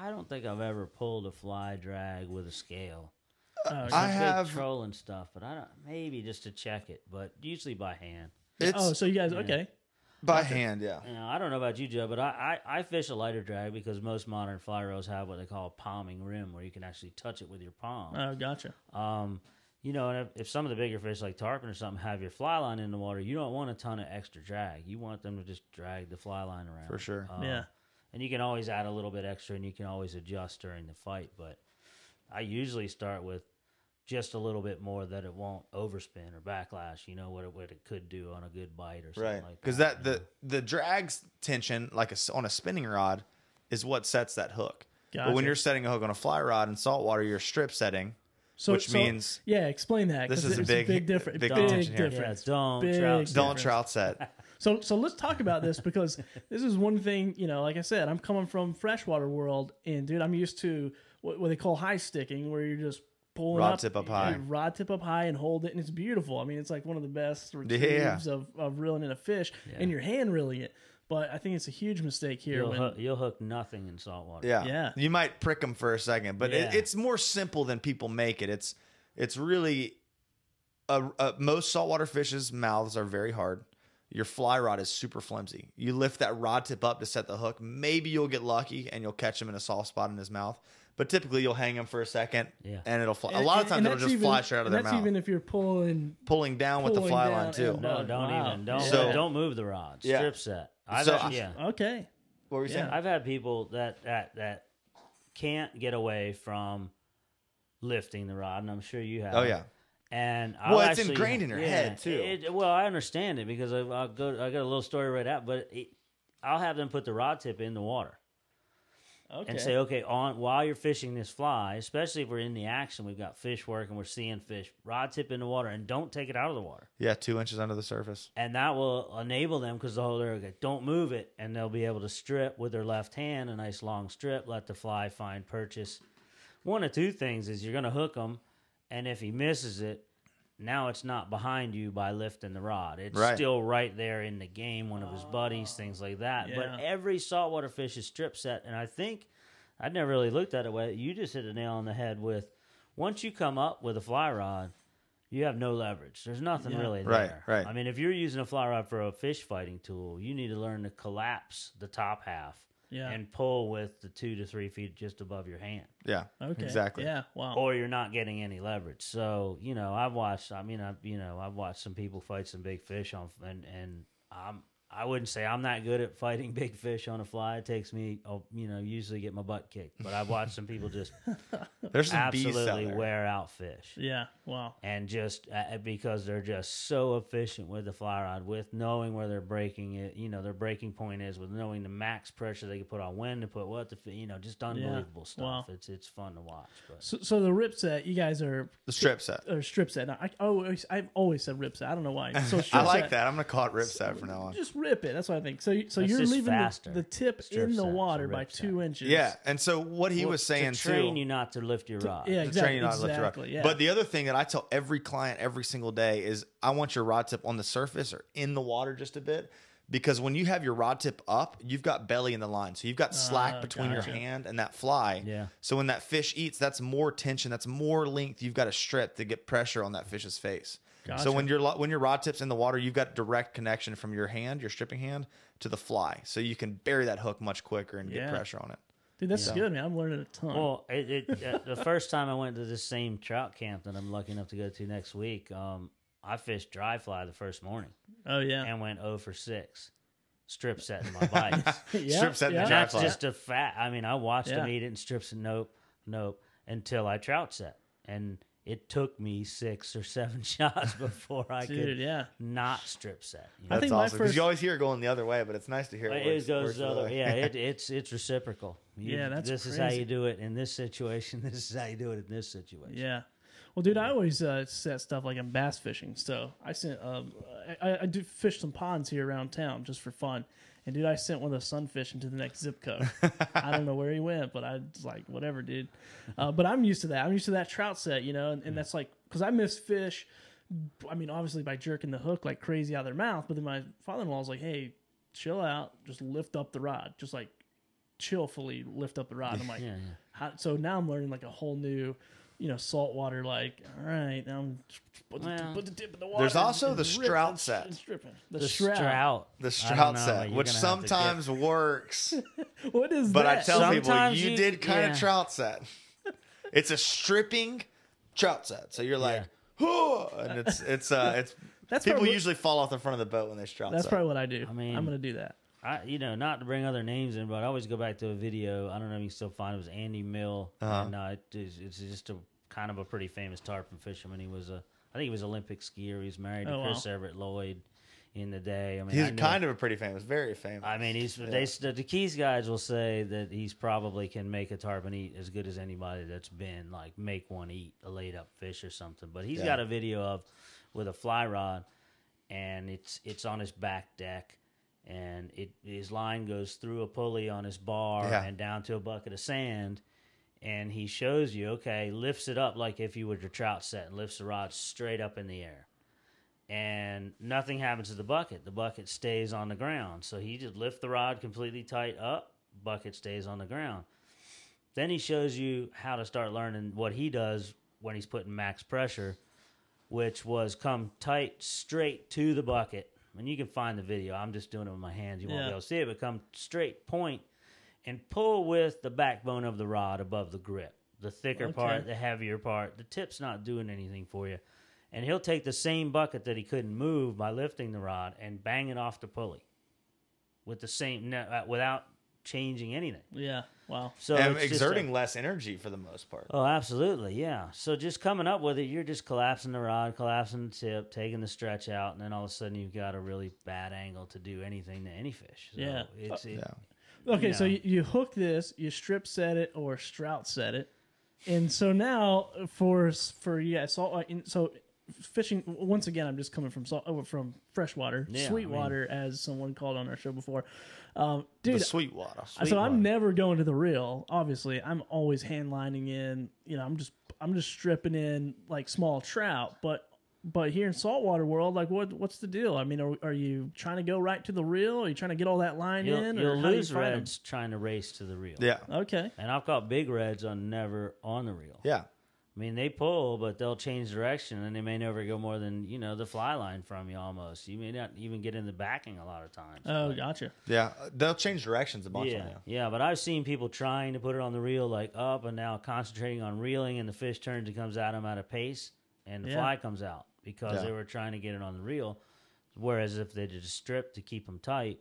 I don't think I've ever pulled a fly drag with a scale. Oh, I Big have. trolling stuff, but I don't maybe just to check it, but usually by hand. It's oh, so you guys okay? by hand, yeah. You know, I don't know about you, Joe, but I, I, I fish a lighter drag because most modern fly reels have what they call a palming rim, where you can actually touch it with your palm. Oh, gotcha. Um, you know, and if, if some of the bigger fish like tarpon or something have your fly line in the water, you don't want a ton of extra drag. You want them to just drag the fly line around For sure. Um, Yeah. and you can always add a little bit extra, and you can always adjust during the fight. But I usually start with just a little bit more that it won't overspin or backlash. You know what it, what it could do on a good bite or something Right. like that. Because that you the know? the drag's tension, like a s on a spinning rod, is what sets that hook. But when you're setting a hook on a fly rod in saltwater, you're strip setting. So, Which so- means- yeah, explain that. This 'cause is a it's big- big difference. big Big, contention here. yeah, don't Big trout difference. Don't trout set. *laughs* So, so let's talk about this because this is one thing. You know, like I said, I'm coming from freshwater world, and dude, I'm used to what, what they call high sticking, where you're just pulling Rod up, tip up high. and rod tip up high, and hold it, and it's beautiful. I mean, it's like one of the best Yeah. retrieves of, of reeling in a fish, and your hand reeling it. But I think it's a huge mistake here. You'll, when, hook, you'll hook nothing in saltwater. Yeah. Yeah. You might prick them for a second, but it, it's more simple than people make it. It's it's really a, a, most saltwater fish's mouths are very hard. Your fly rod is super flimsy. You lift that rod tip up to set the hook. Maybe you'll get lucky and you'll catch him in a soft spot in his mouth. But typically, you'll hang him for a second, Yeah. and it'll fly. and- a lot of times, it'll just even- fly straight out of their that's mouth, even if you're pulling. pulling down with the fly line too. No, don't wow. even. Don't So- don't move the rod. Yeah. Strip set. I've So- had, yeah. Okay. What were you saying? I've had people that that that can't get away from lifting the rod, and I'm sure you have. Oh yeah, And Well, I'll it's actually- ingrained in your head, too. it- well, I understand it because I, I'll go. I got a little story right out, but it, I'll have them put the rod tip in the water Okay. and say, okay, on while you're fishing this fly, especially if we're in the action, we've got fish working, we're seeing fish, rod tip in the water, and don't take it out of the water. yeah, two inches under the surface. and that will enable them because the whole they're don't move it, and they'll be able to strip with their left hand a nice long strip, let the fly find purchase. One of two things is you're going to hook them, and if he misses it, now it's not behind you by lifting the rod. It's Right. still right there in the game, one of his buddies, oh. things like that. Yeah. But every saltwater fish is strip set, and I think I'd never really looked at it. Way you just hit a nail on the head with once you come up with a fly rod, you have no leverage. There's nothing Yeah. really Right, there. right. I mean, if you're using a fly rod for a fish fighting tool, you need to learn to collapse the top half Yeah. and pull with the two to three feet just above your hand, Yeah, okay. exactly. Yeah. Wow. or you're not getting any leverage. So you know, I've watched. I mean, I you know, I've watched some people fight some big fish on, and and I'm I wouldn't say I'm that good at fighting *laughs* big fish on a fly. It takes me, oh, you know, usually get my butt kicked. But I've watched some people just *laughs* There's some absolutely there. wear out fish. Yeah. Wow. and just uh, because they're just so efficient with the fly rod, with knowing where they're breaking it, you know, their breaking point is, with knowing the max pressure they can put on when to put what to, fi- you know, just unbelievable stuff. Wow. It's it's fun to watch. But So, so the rip set, you guys are The strip set. or strip set. I always I've always said rip set. I don't know why. *laughs* So strip I like set, that. I'm gonna call it rip set from now on. Just rip it. That's what I think. So you- so That's you're just leaving the, faster. the tip Strip in the set's water by rip set. two inches. Yeah, and so what he Well, was saying to train too. you not to lift your rod. Yeah. to Exactly. train you not to lift your rod. exactly. Yeah. But the other thing that I tell every client every single day is I want your rod tip on the surface or in the water just a bit. Because when you have your rod tip up, you've got belly in the line. So you've got slack Ah, between gotcha. your hand and that fly. Yeah. So when that fish eats, that's more tension, that's more length you've got to strip to get pressure on that fish's face. Gotcha. So when your lo- when your rod tip's in the water, you've got direct connection from your hand, your stripping hand, to the fly. So you can bury that hook much quicker and Yeah. get pressure on it. Dude, that's good, man. I'm learning a ton. Well, it, it, uh, the first time I went to this same trout camp that I'm lucky enough to go to next week, um, I fished dry fly the first morning oh yeah. and went 0 for 6. Strip setting my bites. *laughs* yeah. Strip set and yeah. And dry that's just a fact. I mean, I watched Yeah. him eat it and strips and nope, nope, until I trout set. And it took me six or seven *laughs* shots before I Dude, could yeah. not strip set. You I know? That's think my awesome because first- you always hear it going the other way, but it's nice to hear it. It, works- goes works the the other way. *laughs* Yeah, it, it's it's reciprocal. You- Yeah, that's This is how you do it in this situation. *laughs* This is how you do it in this situation. Yeah. Well, dude, I always uh, set stuff like I'm bass fishing. So I sent, um, I, I do fish some ponds here around town just for fun. And dude, I sent one of the sunfish into the next zip code. I don't know where he went, but I was like, whatever, dude. Uh, but I'm used to that. I'm used to that trout set, you know, and, and that's like because I miss fish. I mean, obviously by jerking the hook like crazy out of their mouth. But then my father-in-law was like, hey, chill out, just lift up the rod, just like chillfully lift up the rod. I'm like, *laughs* Yeah, yeah. how, so now I'm learning like a whole new, you know, saltwater. Like, all right, now I'm put the, Well, put the tip in the water. There's also and the rip Strout and- set. and stripping. The, The strout. strout. The I don't strout set, which gonna have to get- sometimes works, *laughs* What is but that? I tell people you, you- did kind yeah. of trout set. *laughs* It's a stripping trout set, so you're like, "Huh," and it's it's uh it's *laughs* That's people probably- usually fall off the front of the boat when they trout That's set. probably what I do. I mean- mean, I'm gonna do that. I, you know, not to bring other names in, but I always go back to a video. I don't know if you can still find it. It was Andy Mill, Uh-huh. and uh, it is, it's just a kind of a pretty famous tarpon fisherman. He was a, I think he was Olympic skier. He was married to Oh, Chris wow. Evert Lloyd in the day. I mean, He's I know- kind of a pretty famous, very famous. I mean, he's they the, the Keys guys will say that he's probably can make a tarpon eat as good as anybody that's been like make one eat a laid up fish or something. But he's Yeah. got a video of with a fly rod, and it's it's on his back deck, and it his line goes through a pulley on his bar Yeah. and down to a bucket of sand. And he shows you, okay, lifts it up like if you were your trout set and lifts the rod straight up in the air and nothing happens to the bucket. The bucket stays on the ground. So he just lift the rod completely tight up, bucket stays on the ground. Then he shows you how to start learning what he does when he's putting max pressure, which was come tight straight to the bucket. And you can find the video. I'm just doing it with my hands. You won't Yeah. be able to see it, but come straight point and pull with the backbone of the rod above the grip. The thicker Okay. part, the heavier part. The tip's not doing anything for you and he'll take the same bucket that he couldn't move by lifting the rod and bang it off the pulley with the same no, uh, without changing anything. Yeah. Wow. So and it's exerting a- less energy for the most part. oh, absolutely, yeah. So just coming up with it, you're just collapsing the rod, collapsing the tip, taking the stretch out, and then all of a sudden you've got a really bad angle to do anything to any fish. So Yeah. it's it, Yeah. Okay, so you, you hook this, you strip set it or strout set it, and so now for for yeah, salt. So fishing once again, I'm just coming from salt oh, from freshwater, Yeah, I sweetwater, as someone called on our show before. Um, dude, the sweet water. so Sweetwater. I'm never going to the reel. Obviously, I'm always hand lining in. You know, I'm just I'm just stripping in like small trout. But but here in saltwater world, like what what's the deal? I mean, are, are you trying to go right to the reel? Are you trying to get all that line you'll, in? you'll or how you lose find 'em? reds trying to race to the reel. Yeah. Okay. And I've caught big reds on never on the reel. Yeah. I mean, they pull, but they'll change direction, and they may never go more than you know the fly line from you. Almost, you may not even get in the backing a lot of times. Oh, But, gotcha. Yeah. They'll change directions a bunch yeah, on you. yeah. But I've seen people trying to put it on the reel, like up and now concentrating on reeling, and the fish turns and comes at them at a pace, and the Yeah. fly comes out because Yeah. they were trying to get it on the reel. Whereas if they just stripped to keep them tight,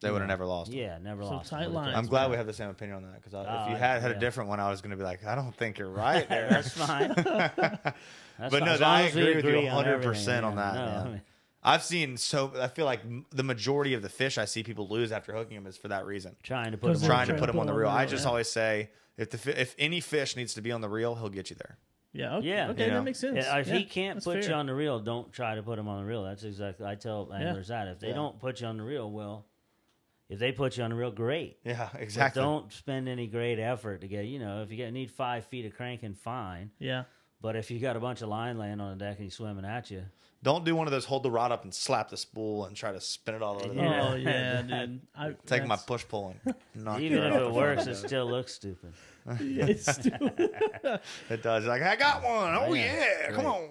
They would have never lost. them. yeah, never So lost. them. tight Would've lines. I'm glad tight. we have the same opinion on that because if Oh, you had had yeah. a different one, I was going to be like, I don't think you're right there. *laughs* That's fine. *laughs* That's But fine. no, I long agree with you agree on 100% everything, on that, No, man. I mean, I've seen so. I feel like the majority of the fish I see people lose after hooking them is for that reason. trying to put 'Cause them they're Trying to put them on the reel. I just yeah. always say if the if any fish needs to be on the reel, he'll get you there. Yeah. Okay, Yeah. okay You know? that makes sense. Yeah, if Yeah, he can't that's put you on the reel, don't try to put him on the reel. That's exactly I tell anglers that. If they Yeah. don't put you on the reel, well, if they put you on the reel, great. Yeah, But exactly. don't spend any great effort to get. You know, if you get need five feet of cranking, fine. Yeah. But if you got a bunch of line laying on the deck and he's swimming at you, Don't do one of those hold the rod up and slap the spool and try to spin it all over the Yeah. Oh yeah, dude. *laughs* I, Take my push pull and knock even you if it works, it still looks stupid. Yeah, it's stupid. *laughs* It does. Like I got one. Oh, oh Yeah. yeah, come on.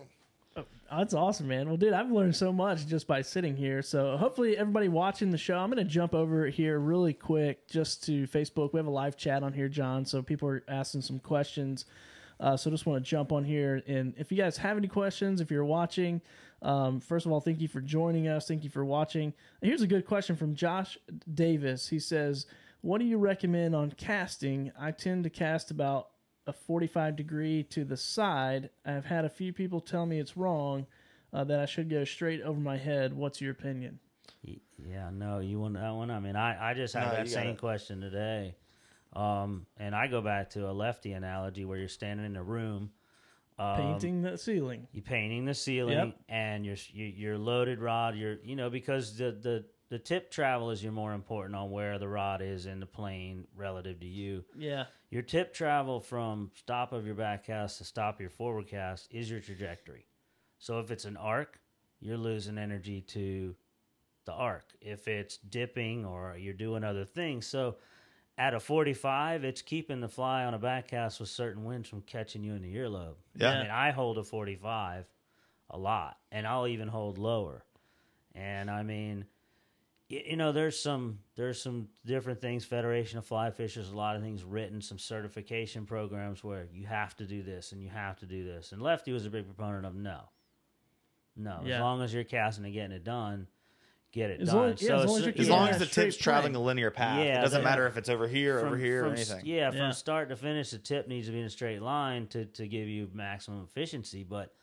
Oh, That's awesome, man. Well, dude, I've learned so much just by sitting here. So hopefully, everybody watching the show, I'm going to jump over here really quick just to Facebook. We have a live chat on here, John. So people are asking some questions. Uh, so just want to jump on here. And if you guys have any questions, if you're watching, um, first of all, thank you for joining us. Thank you for watching. And here's a good question from Josh Davis. He says, What do you recommend on casting? I tend to cast about a 45 degree to the side. I've had a few people tell me it's wrong, uh, that I should go straight over my head. What's your opinion? Yeah, no, you want that one? I mean, I, I just had No, that you got same question today. Um, and I go back to a lefty analogy where you're standing in a room. Um, Painting the ceiling. You're painting the ceiling, Yep. and your your your loaded rod. You're you know because the the the tip travel is your more important on where the rod is in the plane relative to you. Yeah. Your tip travel from stop of your back cast to stop your forward cast is your trajectory. So if it's an arc, you're losing energy to the arc. If it's dipping or you're doing other things, so at a 45, it's keeping the fly on a back cast with certain winds from catching you in the earlobe. Yeah. I mean, I hold a 45 a lot, and I'll even hold lower. And I mean, you know, there's some there's some different things. Federation of Fly Fishers, a lot of things written, some certification programs where you have to do this and you have to do this. And Lefty was a big proponent of no, no. Yeah. As long as you're casting and getting it done, get it As done. long- yeah, as long as As long as the straight tip's traveling plane. a linear path, Yeah, it doesn't that- matter if it's over here, over here, from s- anything. Yeah, from start to finish, the tip needs to be in a straight line to, to give you maximum efficiency. But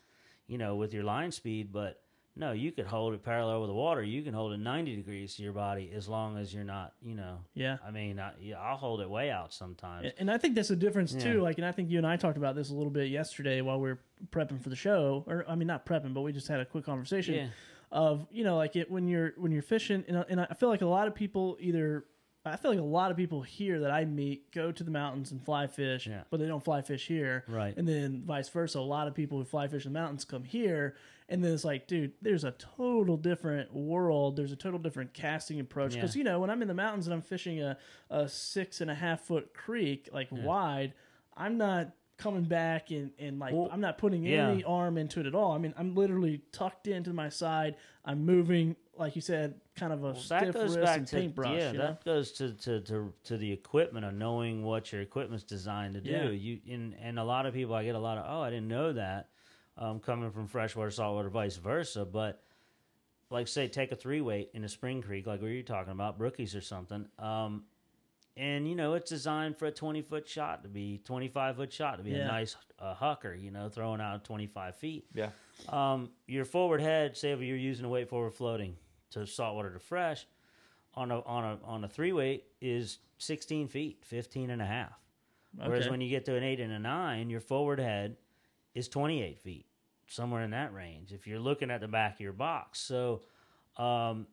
you know, with your line speed, but no, you could hold it parallel with the water. You can hold it ninety degrees to your body as long as you're not, you know. Yeah. I mean, I, yeah, I'll hold it way out sometimes. And- And I think that's a difference too. Like, and I think you and I talked about this a little bit yesterday while we were prepping for the show, or I mean, not prepping, but we just had a quick conversation Yeah. Of you know, like it when you're when you're fishing, and, and I feel like a lot of people either. I feel like a lot of people here that I meet go to the mountains and fly fish, Yeah. but they don't fly fish here. Right. And then vice versa. A lot of people who fly fish in the mountains come here, and then it's like, dude, there's a total different world. There's a total different casting approach. Yeah. Because, you know, when I'm in the mountains and I'm fishing a, a six and a half foot creek, like wide, I'm not coming back and, and like, Well, I'm not putting yeah. any arm into it at all. I mean, I'm literally tucked into my side. I'm moving, like you said, kind of a Well, stiff wrist back and to paintbrush. yeah, you know? that goes to, to, to, to the equipment of knowing what your equipment's designed to do. Yeah. You and and a lot of people, I get a lot of oh, I didn't know that, um, coming from freshwater, saltwater, vice versa. But like say, take a three weight in a spring creek, like we were talking about, brookies or something. Um, and you know it's designed for a 20 foot shot to be 25 foot shot to be Yeah. a nice uh, hucker you know throwing out 25 feet Yeah. um, your forward head, say if you're using a weight forward floating to saltwater to fresh, on a on a on a three weight is 16 feet, 15 and a half. Whereas when you get to an eight and a nine, your forward head is 28 feet, somewhere in that range. If you're looking at the back of your box, so um,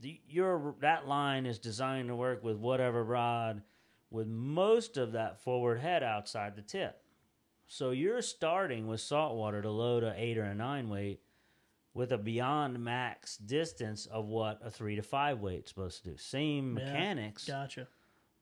the, your that line is designed to work with whatever rod, with most of that forward head outside the tip. So you're starting with saltwater to load a eight or a nine weight with a beyond max distance of what a three to five weight's supposed to do. Same Yeah. mechanics, Gotcha.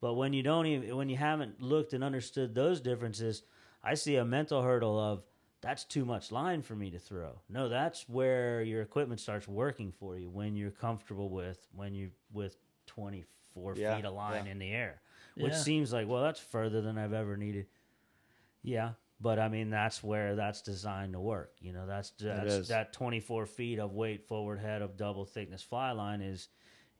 but when you don't even when you haven't looked and understood those differences, I see a mental hurdle of that's too much line for me to throw. No, that's where your equipment starts working for you when you're comfortable with when you with 24 Yeah, feet of line yeah. in the air, which Yeah. seems like well that's further than I've ever needed. Yeah, But I mean, that's where that's designed to work. You know, that's that's that 24 feet of weight forward head of double thickness fly line is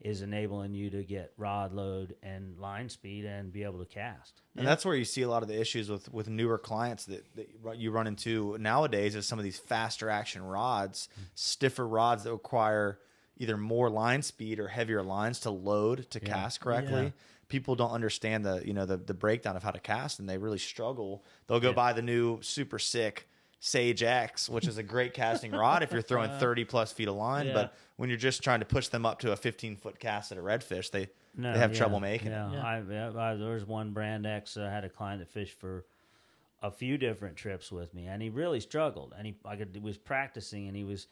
is enabling you to get rod load and line speed and be able to cast. And that's where you see a lot of the issues with, with newer clients that, that you run into nowadays is some of these faster action rods, stiffer rods that require either more line speed or heavier lines to load to cast correctly. Yeah. People don't understand the you know the the breakdown of how to cast and they really struggle. They'll go buy the new super sick Sage X, which is a great casting rod if you're throwing *laughs* uh-huh. 30 plus feet of line, Yeah. but when you're just trying to push them up to a 15 foot cast at a redfish, they No, they have yeah, trouble making yeah. it. Yeah. I, yeah, I, there was one brand X. I had a client that fished for a few different trips with me, and he really struggled. And he, I could, was practicing, and he was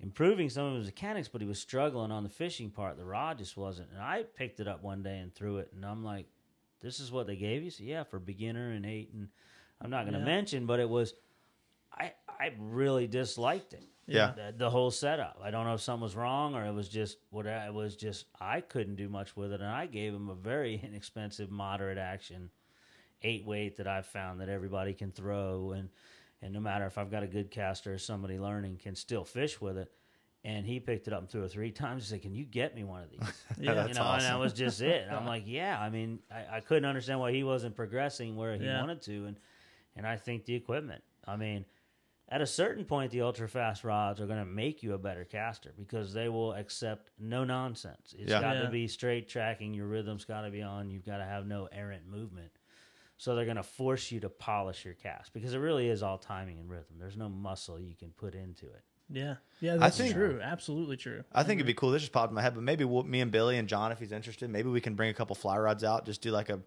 improving some of his mechanics, but he was struggling on the fishing part. The rod just wasn't. And I picked it up one day and threw it, and I'm like, "This is what they gave you." So yeah, for beginner and eight, and I'm not going to Yeah. mention, but it was. I I really disliked it Yeah. the, the whole setup. I don't know if something was wrong or it was just what it was. Just I couldn't do much with it, and I gave him a very *laughs* inexpensive, moderate action eight weight that I've found that everybody can throw, and and no matter if I've got a good caster or somebody learning can still fish with it. And he picked it up and threw it three *laughs* times. He said, "Can you get me one of these?" *laughs* Yeah. you know, and that was just it. I'm like, yeah. I mean, I, I couldn't understand why he wasn't progressing where he Yeah. wanted to, and and I think the equipment. I mean, at a certain point, the ultra fast rods are going to make you a better caster because they will accept no nonsense. It's Yeah. got Yeah. to be straight tracking. Your rhythm's got to be on. You've got to have no errant movement. So they're going to force you to polish your cast because it really is all timing and rhythm. There's no muscle you can put into it. Yeah, yeah, that's think- true. Absolutely true. I think it'd be mm-hmm. cool. This just popped in my head, but maybe we'll, me and Billy and John, if he's interested, maybe we can bring a couple fly rods out, just do like a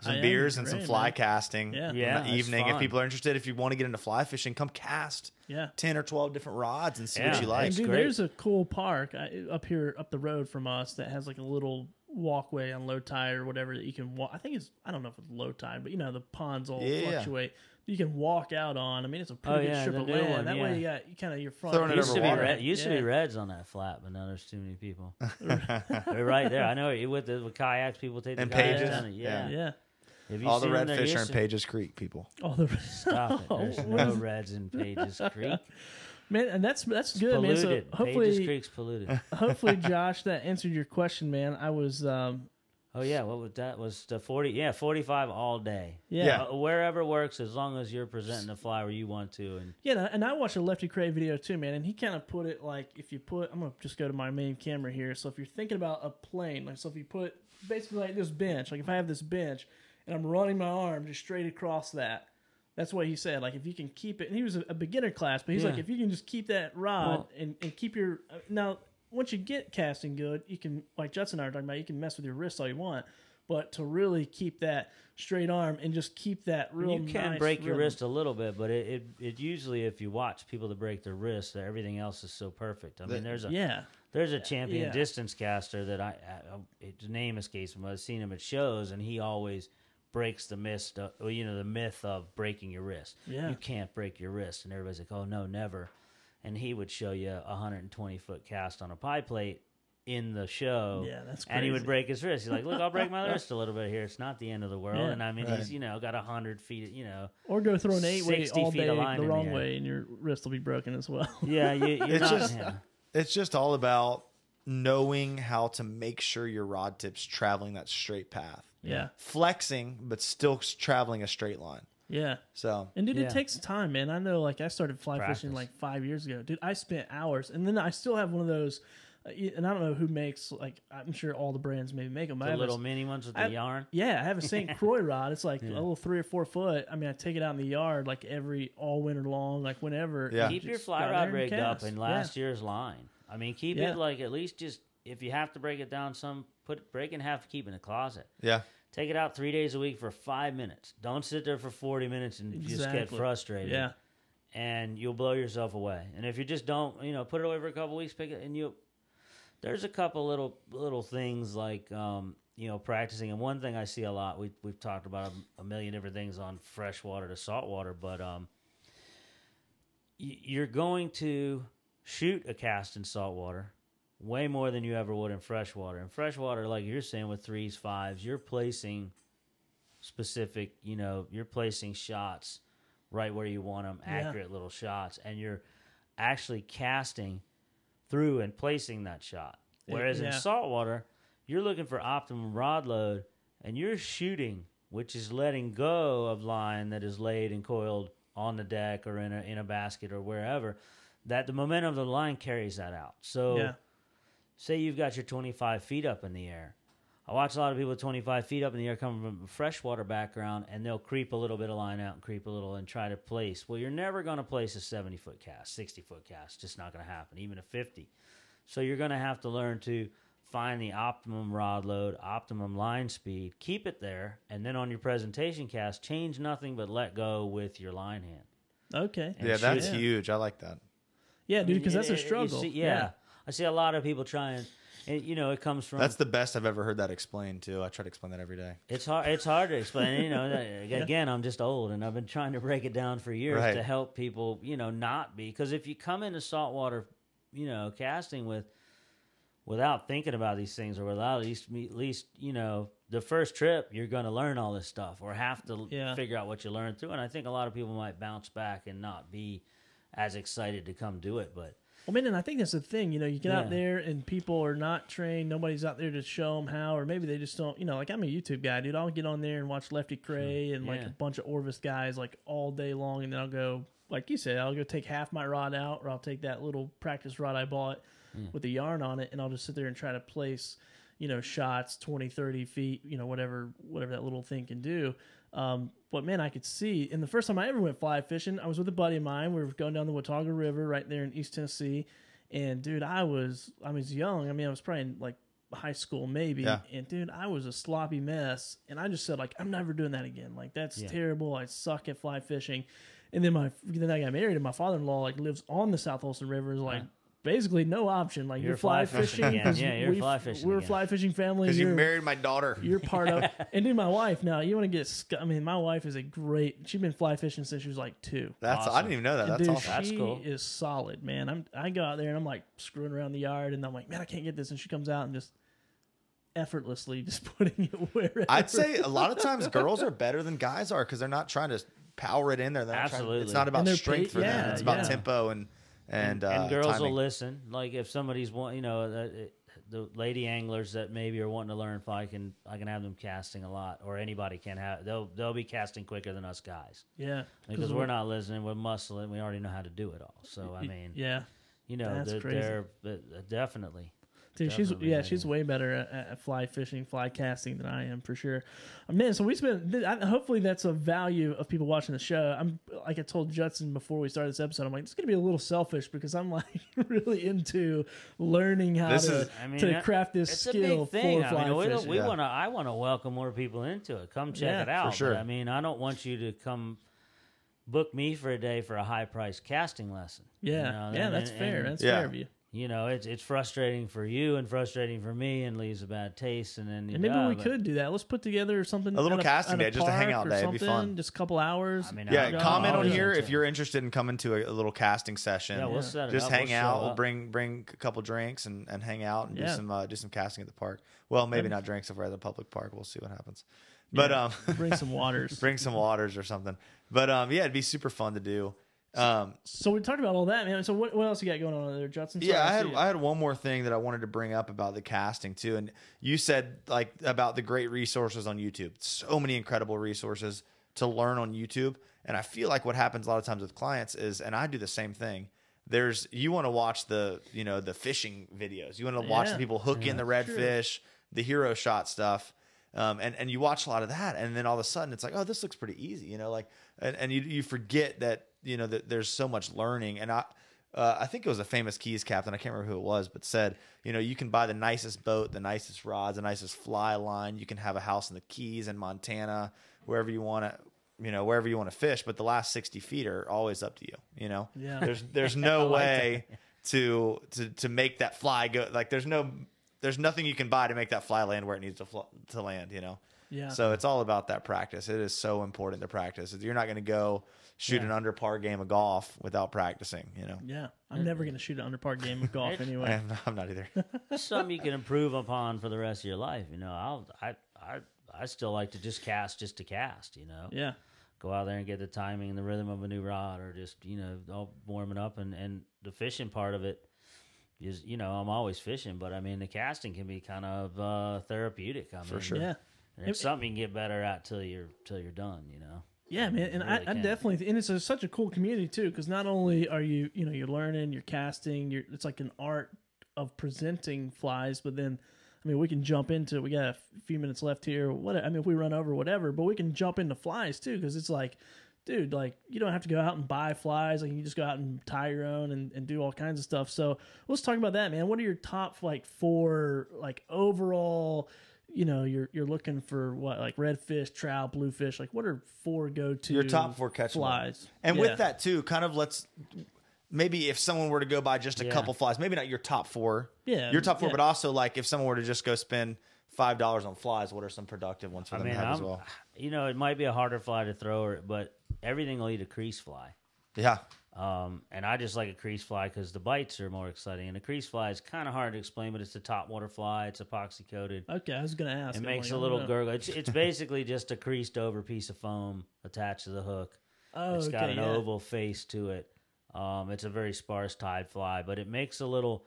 some I am beers and some fly man. casting. Yeah. in Yeah, the that's evening. If people are interested, if you want to get into fly fishing, come cast Yeah. ten or twelve different rods and see Yeah. what you like. And dude, there's a cool park uh, up here up the road from us that has like a little walkway on low tide or whatever that you can walk. I think it's I don't know if it's low tide, but you know the ponds all Yeah. fluctuate. You can walk out on. I mean, it's a pretty Oh, good yeah, strip of new land. one, that yeah. way, you got you kind of your front. Throwing it used over to be red, used to be reds on that flat, but now there's too many people. *laughs* They're right there. I know it- with the with kayaks, people take the And kayaks pages. down it. Yeah. Yeah. Have you All the seen red there fish are in used Pages Creek, people. All the Stop it. *laughs* There's What no reds in *laughs* Pages *laughs* Creek. man, and that's that's good, man. So polluted. Pages hopefully, Creek's polluted. hopefully, Josh, that answered your question, man. I was, um, Oh yeah, what was that? Was the forty? Yeah, forty-five all day. yeah, Yeah. Uh, wherever works, as long as you're presenting the fly where you want to, and Yeah, and I watched a Lefty Kreh video too, man, and he kind of put it like if you put, I'm gonna just go to my main camera here. So if you're thinking about a plane, like so if you put basically like this bench, like if I have this bench and I'm running my arm just straight across that, that's what he said. Like if you can keep it, and he was a, a beginner class, but he's like if you can just keep that rod Well- and, and keep your uh, now once you get casting good, you can like Judson and I were talking about, you can mess with your wrist all you want. But to really keep that straight arm and just keep that real you can nice break your wrist a little bit, but it, it it usually if you watch people that break their wrist, that everything else is so perfect. I mean, there's a Yeah, There's a champion Yeah. distance caster that I, I his name escapes me. I've seen him at shows, and he always breaks the myth. Of, well, you know, the myth of breaking your wrist. Yeah. you can't break your wrist, and everybody's like, "Oh no, never." And he would show you a 120 foot cast on a pie plate in the show. Yeah, that's And he would break his wrist. He's like, "Look, I'll break my *laughs* wrist a little bit here. It's not the end of the world." Yeah. and I mean, Right. he's you know got hundred feet. You know, Or go throw an eight weight 60 all feet day line the in the wrong way, and your wrist will be broken as well. *laughs* yeah, you, you're It's not just- him. It's just all about knowing how to make sure your rod tip's traveling that straight path, yeah, flexing but still traveling a straight line. yeah. So And dude, Yeah. it takes time, man. I know, like I started fly fishing like five years ago. Dude, I spent hours, and then I still have one of those. Uh, and I don't know who makes like I'm sure all the brands maybe make them. I The have a- little mini ones with the I- yarn. yeah, I have a St. *laughs* Croix rod. It's like a little three or four foot. I mean, I take it out in the yard like every all winter long, like whenever. Yeah. keep your fly rod there and rigged up cast. in Yeah. last year's line. I mean, keep Yeah. it like at least just if you have to break it down some, put break it in half, keep in the closet. yeah, Take it out three days a week for five minutes. Don't sit there for forty minutes and just get frustrated. Yeah, and you'll blow yourself away. And if you just don't, you know, put it away for a couple weeks, pick it, and you. There's a couple little little things like um, you know practicing, and one thing I see a lot. We we've talked about a, a million different things on freshwater to saltwater, but um, y- you're going to shoot a cast in saltwater way more than you ever would in freshwater. In freshwater, like you're saying with threes, fives, you're placing specific, you know, you're placing shots right where you want them, Yeah. accurate little shots, and you're actually casting through and placing that shot. Whereas yeah. in saltwater, you're looking for optimum rod load, and you're shooting, which is letting go of line that is laid and coiled on the deck or in a in a basket or wherever. That the momentum of the line carries that out. So Yeah. Say you've got your 25 feet up in the air. I watch a lot of people 25 feet up in the air coming from a freshwater background, and they'll creep a little bit of line out and creep a little and try to place. Well, you're never going to place a 70 foot cast, 60 foot cast. Just not going to happen, even a 50. So you're going to have to learn to find the optimum rod load, optimum line speed, keep it there, and then on your presentation cast, change nothing but let go with your line hand. Okay. And Yeah, that's shoot. huge. I like that. Yeah, I dude, mean, because that's a struggle. see- yeah. I see a lot of people trying, and you know, it comes from That's the best I've ever heard that explained too. I try to explain that every day. It's hard. It's hard to explain. You know, that- *laughs* again, I'm just old, and I've been trying to break it down for years Right. to help people. You know, not be because if you come into saltwater, you know, casting with without thinking about these things or without at least at least you know the first trip you're going to learn all this stuff or have to Yeah. figure out what you learned through and i think a lot of people might bounce back and not be as excited to come do it but Well, man, and I think that's the thing. You know, you get out there and people are not trained. Nobody's out there to show them how, or maybe they just don't. You know, like I'm a YouTube guy, dude. I'll get on there and watch Lefty Kreh and like Yeah. a bunch of Orvis guys like all day long, and then I'll go, like you said, I'll go take half my rod out, or I'll take that little practice rod I bought hmm. with the yarn on it, and I'll just sit there and try to place, you know, shots 20, 30 feet, you know, whatever, whatever that little thing can do. Um, but man, I could see. And the first time I ever went fly fishing, I was with a buddy of mine. We were going down the Watauga River right there in East Tennessee. And dude, I was I was young. I mean, I was probably in like high school maybe. Yeah. And dude, I was a sloppy mess. And I just said like, I'm never doing that again. Like that's Yeah. terrible. I suck at fly fishing. And then my then I got married, and my father in law like lives on the South Holston River. Is like. Basically, no option. Like you're, You're fly, fly fishing fishing. *laughs* again. 'cause Yeah, you're we- fly fishing We're again. fly fishing family. Because you married my daughter. you're part of *laughs* and dude my wife now you want to get sc- i mean my wife is a great she's been fly fishing since she was like two That's I didn't even know that. That's dude awesome. That's she cool. is solid man i'm i go out there and i'm like screwing around the yard and i'm like man i can't get this and she comes out and just effortlessly just *laughs* putting it wherever I'd say a lot of times girls are better than guys are because they're not trying to power it in there. They're trying- Absolutely. it's not about strength pa- for them. It's about yeah. tempo and and, uh, and girls timing. will listen. Like if somebody's want, you know, the, the lady anglers that maybe are wanting to learn if I can, I can have them casting a lot, or anybody can have. They'll they'll be casting quicker than us guys yeah because we're not listening. We're muscling. We already know how to do it all. So I mean, yeah you know, That's they're, crazy. they're uh, definitely. Dude, she's yeah, yeah, she's way better at, at fly fishing, fly casting than I am for sure. Uh, Man, so we spent. Hopefully, that's a value of people watching the show. I'm like I told Judson before we started this episode. I'm like, it's gonna be a little selfish because I'm *laughs* like really into learning how This to, is- I mean, to craft this It's skill a big thing. for fly I mean, we, fishing. we Yeah. want to. I want to welcome more people into it. Come check Yeah, it for out. sure. But, I mean, I don't want you to come book me for a day for a high price casting lesson. you yeah, know, yeah, and- that's and- fair. and, That's Yeah. fair of you. You know, it's it's frustrating for you and frustrating for me, and leaves a bad taste. And then you And maybe die, we could do that. Let's put together something. A little casting at day, just a hangout day. It'd be fun. Just a couple hours. I mean, Yeah, I'll- comment I'll on here if you're interested in coming to a, a little casting session. Yeah, we'll set it Just up. hang We'll out. We'll bring bring a couple drinks and, and hang out and do some uh, do some casting at the park. Well, maybe not drinks if we're at the public park. We'll see what happens. But um, bring some *laughs* waters. bring some waters or something. But um, yeah, it'd be super fun to do. Um, So we talked about all that, man. So what, what else you got going on there, Judson? Sorry, yeah, I had. I had one more thing that I wanted to bring up about the casting too, and you said like about the great resources on YouTube. So many incredible resources to learn on YouTube, and I feel like what happens a lot of times with clients is, and I do the same thing. There's you want to watch the you know the fishing videos. You want to watch Yeah. the people hook in the redfish, the hero shot stuff. Um, and, and you watch a lot of that, and then all of a sudden it's like, oh, this looks pretty easy, you know, like, and, and you you forget that you know that there's so much learning. And I uh, I think it was a famous Keys captain, I can't remember who it was, but said, you know, you can buy the nicest boat, the nicest rods, the nicest fly line. You can have a house in the Keys in Montana, wherever you want to, you know, wherever you want to fish. But the last sixty feet are always up to you. You know, Yeah. *laughs* There's *laughs* there's no way to to to make that fly go. Like there's no there's nothing you can buy to make that fly land where it needs to fl- to land. You know. Yeah. So it's all about that practice. It is so important to practice. You're not going to go shoot Yeah. an under par game of golf without practicing. You know. Yeah, I'm never going to shoot an under par game of golf *laughs* anyway. I'm, I'm not either. *laughs* Something you can improve upon for the rest of your life. You know, I'll, I I I still like to just cast just to cast. You know, Yeah, go out there and get the timing and the rhythm of a new rod, or just you know all warming up and and the fishing part of it is you know I'm always fishing, but I mean the casting can be kind of uh, therapeutic. I For mean, sure. Yeah. and it's something you can get better at till you're till you're done. You know. Yeah, man, and really I, I definitely, and it's a, such a cool community too, because not only are you, you know, you're learning, you're casting, you're, it's like an art of presenting flies, but then, I mean, we can jump into, we got a few minutes left here, what, I mean, if we run over, whatever, but we can jump into flies too, because it's like, dude, like, you don't have to go out and buy flies, like, you just go out and tie your own and, and do all kinds of stuff. So let's talk about that, man. What are your top, like, four, like, overall, you know, you're you're looking for what like redfish, trout, bluefish. Like, what are four go to Your top four catch flies? And Yeah. with that too, kind of let's maybe if someone were to go buy just a Yeah. couple flies, maybe not your top four, Yeah, your top four, yeah. but also like if someone were to just go spend five dollars on flies, what are some productive ones for I them mean, to have as I'm, well? you know, it might be a harder fly to throw, but everything will eat a crease fly. Yeah, Um, and I just like a crease fly because the bites are more exciting. And a crease fly is kind of hard to explain, but it's a top water fly. It's epoxy coated. Okay, I was gonna ask. It I'm makes like, a little know. gurgle. It's, it's *laughs* basically just a creased over piece of foam attached to the hook. Oh, It's got okay, an yeah. oval face to it. Um, it's a very sparse tied fly, but it makes a little.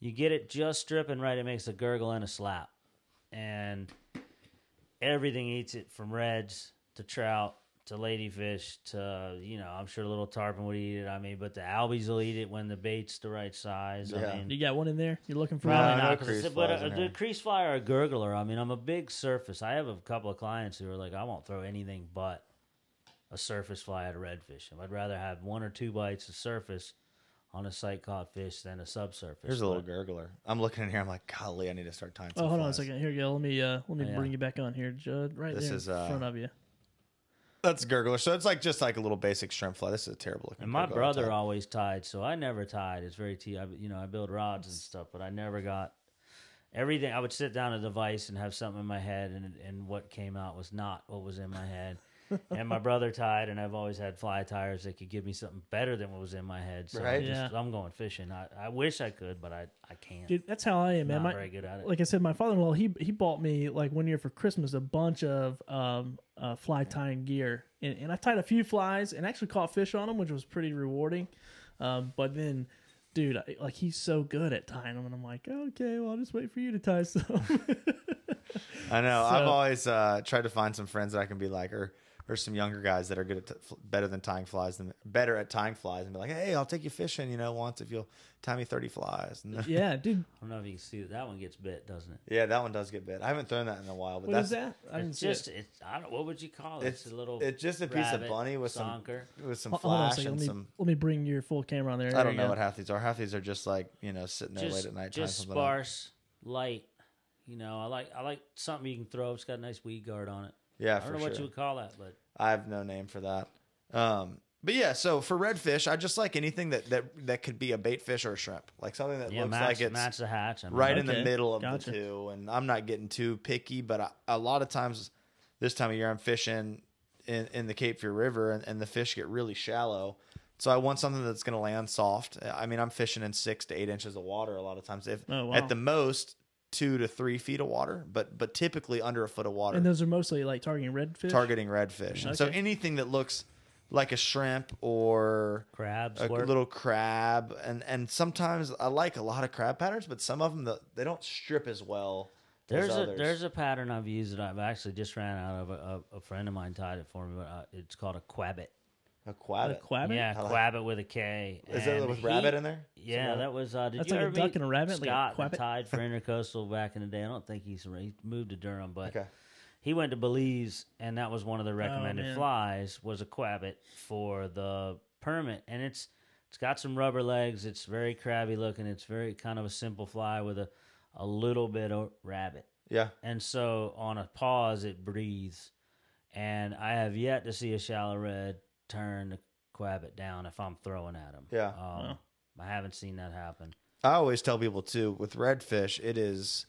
You get it just stripping right. It makes a gurgle and a slap, and everything eats it from reds to trout to ladyfish to you know I'm sure a little tarpon would eat it. I mean, but the albies will eat it when the bait's the right size. Yeah. I mean, You got one in there? You're looking for No, Probably one? no not, 'cause crease it's- but flies a, in the crease fly or a gurgler. I mean, I'm a big surface. I have a couple of clients who are like, I won't throw anything but a surface fly at a redfish. I'd rather have one or two bites of surface on a sight caught fish than a subsurface. here's a little But gurgler. I'm looking in here. I'm like, golly, I need to start tying. Some Oh, hold on a second. Here you go. Let me uh, let me Yeah. bring you back on here, Judd. Right This there is, in uh, front of you. That's gurgler. So it's like just like a little basic shrimp fly. This is a terrible looking. And my gurgler, brother always tied, so I never tied. It's very t. I, you know, I build rods and stuff, but I never got everything. I would sit down at a device and have something in my head, and and what came out was not what was in my head. And my brother tied, and I've always had fly tires that could give me something better than what was in my head. So Right. I'm, just, Yeah. I'm going fishing. I, I wish I could, but I I can't. Dude, that's how I am, man. not My, very good at it. like I said, my father-in-law he he bought me like one year for Christmas a bunch of um uh, fly tying gear, and, and I tied a few flies and actually caught fish on them, which was pretty rewarding. Um, but then, dude, I, like he's so good at tying them, and I'm like, okay, well, I'll just wait for you to tie some. *laughs* I know. I've always uh, tried to find some friends that I can be like, or or some younger guys that are good at t- f- better than tying flies than better at tying flies, and be like, hey, I'll take you fishing, you know, once if you'll tie me thirty flies. *laughs* Yeah, dude, I don't know if you can see that. That one gets bit, doesn't it? yeah, that one does get bit. I haven't thrown that in a while, but what that's is that? I It's just it. it's I don't what would you call it? It's, It's, a little it's just a piece of rabbit bunny with some sonker. with some Hold- hold on a flash second. and Let me, some. let me bring your full camera on there. I don't you know what half these are. Half these are just like you know sitting there just late at night tying just something up. sparse, light. You know, I like I like something you can throw. It's got a nice weed guard on it. Yeah, I don't know sure. what you would call that, but I have no name for that. Um, but yeah, so for redfish, I just like anything that that that could be a bait fish or a shrimp, like something that yeah, looks match, like it's match the hatch. I mean, right in the middle of gotcha. the two. And I'm not getting too picky, but I, a lot of times this time of year I'm fishing in, in the Cape Fear River and, and the fish get really shallow. So I want something that's going to land soft. I mean, I'm fishing in six to eight inches of water a lot of times. If Oh, wow. at the most two to three feet of water, but but typically under a foot of water And those are mostly like targeting redfish. targeting redfish. And so anything that looks like a shrimp or crabs. a work. little crab, and and sometimes I like a lot of crab patterns, but some of them the, they don't strip as well. There's as a others. there's a pattern I've used that I've actually just ran out of. A, a, a friend of mine tied it for me, but uh, it's called a quabbit. A A quabbit. quabbit. Yeah, I like- quabbit with a K. Is that And with he- rabbit in there? Yeah, that was. Uh, did That's you like a ever duck meet and a rabbit, like a Scott that quabbit? tied for *laughs* Intercoastal back in the day. I don't think he's he moved to Durham, but Okay. he went to Belize, and that was one of the recommended man. flies was a quabbit for the permit, and it's it's got some rubber legs. It's very crabby looking. It's very kind of a simple fly with a a little bit of rabbit, Yeah. and so on a pause it breathes, and I have yet to see a shallow red turn the quabbit down if I'm throwing at him. Yeah. um, Wow. I haven't seen that happen. I always tell people too with redfish, it is,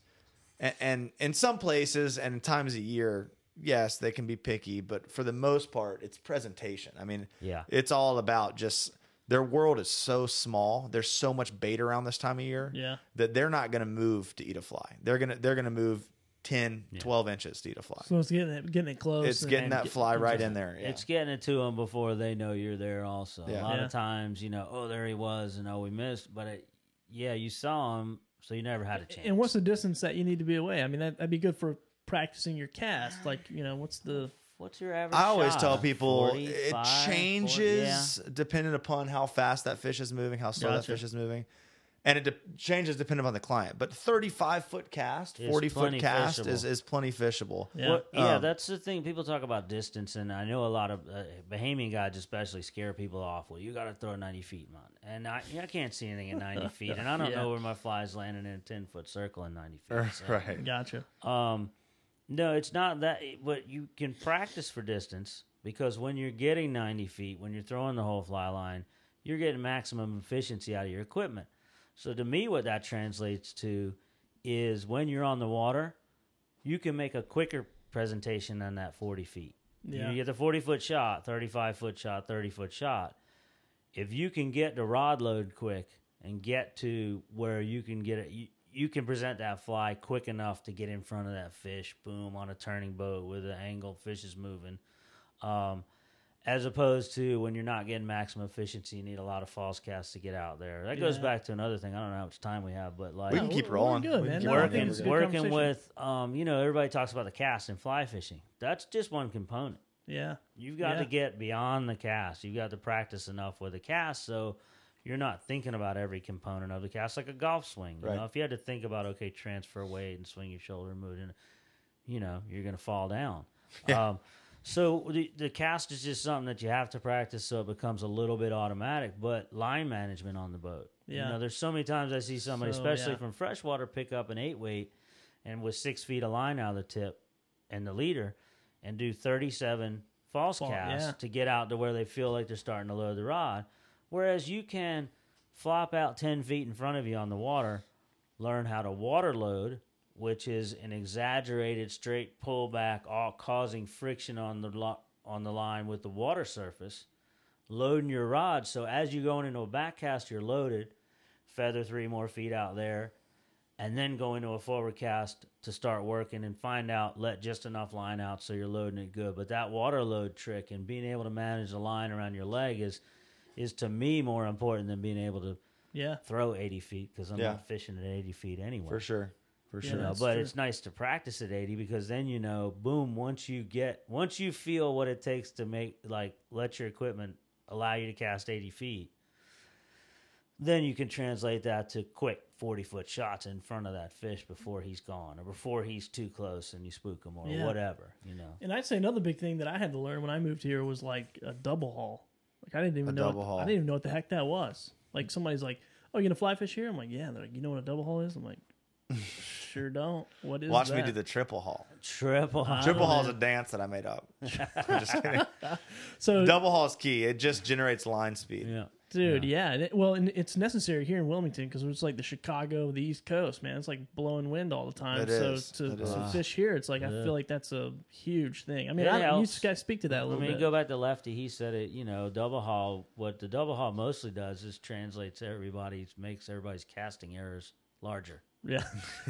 and, and in some places and times a year, yes, they can be picky, but for the most part, it's presentation. I mean, Yeah. it's all about just their world is so small. There's so much bait around this time of year Yeah. that they're not going to move to eat a fly. They're gonna they're gonna move 10, 12 inches to eat a fly. So it's getting it, getting it close. It's getting and that get- fly right in there. Yeah. It's getting it to them before they know you're there. Also, Yeah. a lot Yeah. of times, you know, oh, there he was, and oh, we missed. But it, yeah, you saw him, so you never had a chance. And what's the distance that you need to be away? I mean, that, that'd be good for practicing your cast. Uh, like, you know, what's the what's your average? I always shot? tell people 45, it 40 changes depending upon how fast that fish is moving, how slow that fish is moving. And it de- changes depending on the client. But 35 foot cast, Is 40 foot cast fishable. is, is plenty fishable. Yeah. Well, yeah, Um, that's the thing. People talk about distance, and I know a lot of uh, Bahamian guides, especially, scare people off. Well, you got to throw ninety feet, man, and I, I can't see anything at ninety *laughs* feet, and I don't Yeah. know where my fly's landing in a ten foot circle in ninety feet. so. Right. gotcha? Um, no, it's not that. But you can practice for distance because when you're getting 90 feet, when you're throwing the whole fly line, you're getting maximum efficiency out of your equipment. So to me, what that translates to is when you're on the water, you can make a quicker presentation than that 40 feet. Yeah. You get the 40 foot shot, 35 foot shot, 30 foot shot. If you can get the rod load quick and get to where you can get it, you, you can present that fly quick enough to get in front of that fish, boom, on a turning boat with the angle fish is moving. Um, as opposed to when you're not getting maximum efficiency, you need a lot of false casts to get out there. That goes back to another thing. I don't know how much time we have, but like We can keep we're- we're rolling. good, can man. keep working think it's a good working with um, you know everybody talks about the cast and fly fishing. That's just one component. Yeah. You've got Yeah. to get beyond the cast. You've got to practice enough with the cast so you're not thinking about every component of the cast like a golf swing. You Right. know, if you had to think about okay, transfer weight and swing your shoulder, move it, you know, you're going to fall down. Yeah. Um, so the, the cast is just something that you have to practice so it becomes a little bit automatic. But line management on the boat, Yeah. you know, there's so many times I see somebody, So, especially yeah. from freshwater, pick up an eight weight and with six feet of line out of the tip and the leader, and do 37 false Fall- casts yeah. to get out to where they feel like they're starting to load the rod. Whereas you can flop out 10 feet in front of you on the water, learn how to water load, which is an exaggerated straight pullback, all causing friction on the lo- on the line with the water surface, loading your rod. So as you're going into a back cast, you're loaded, feather three more feet out there, and then go into a forward cast to start working and find out let just enough line out so you're loading it good. But that water load trick and being able to manage the line around your leg is is to me more important than being able to Yeah. throw 80 feet because I'm Yeah. not fishing at 80 feet anyway. For sure. For sure. You know, but true. it's nice to practice at 80 because then you know, boom, once you get, once you feel what it takes to make, like, let your equipment allow you to cast 80 feet, then you can translate that to quick 40 foot shots in front of that fish before he's gone or before he's too close and you spook him or Yeah. whatever, you know. And I'd say another big thing that I had to learn when I moved here was like a double haul. Like I didn't even A know. double haul. I didn't even know what the heck that was. Like somebody's like, "Oh, you gonna fly fish here?" I'm like, "Yeah." They're like, "You know what a double haul is?" I'm like, "Sure don't." What is Watch that? me do the triple haul. Triple. Ah. Triple haul is a *laughs* dance that I made up. *laughs* I'm just kidding. *laughs* So, Double haul is key. It just generates line speed. yeah. dude, yeah. and it- well, and it's necessary here in Wilmington because it's like the Chicago, the East Coast, man. It's like blowing wind all the time. It so is. to, It to is. fish here, it's like I feel like that's a huge thing. I mean, It I, you helps. guys speak to that a I little mean, bit. go back to Lefty. He said it. You know, double haul. What the double haul mostly does is translates everybody's makes everybody's casting errors larger. Yeah,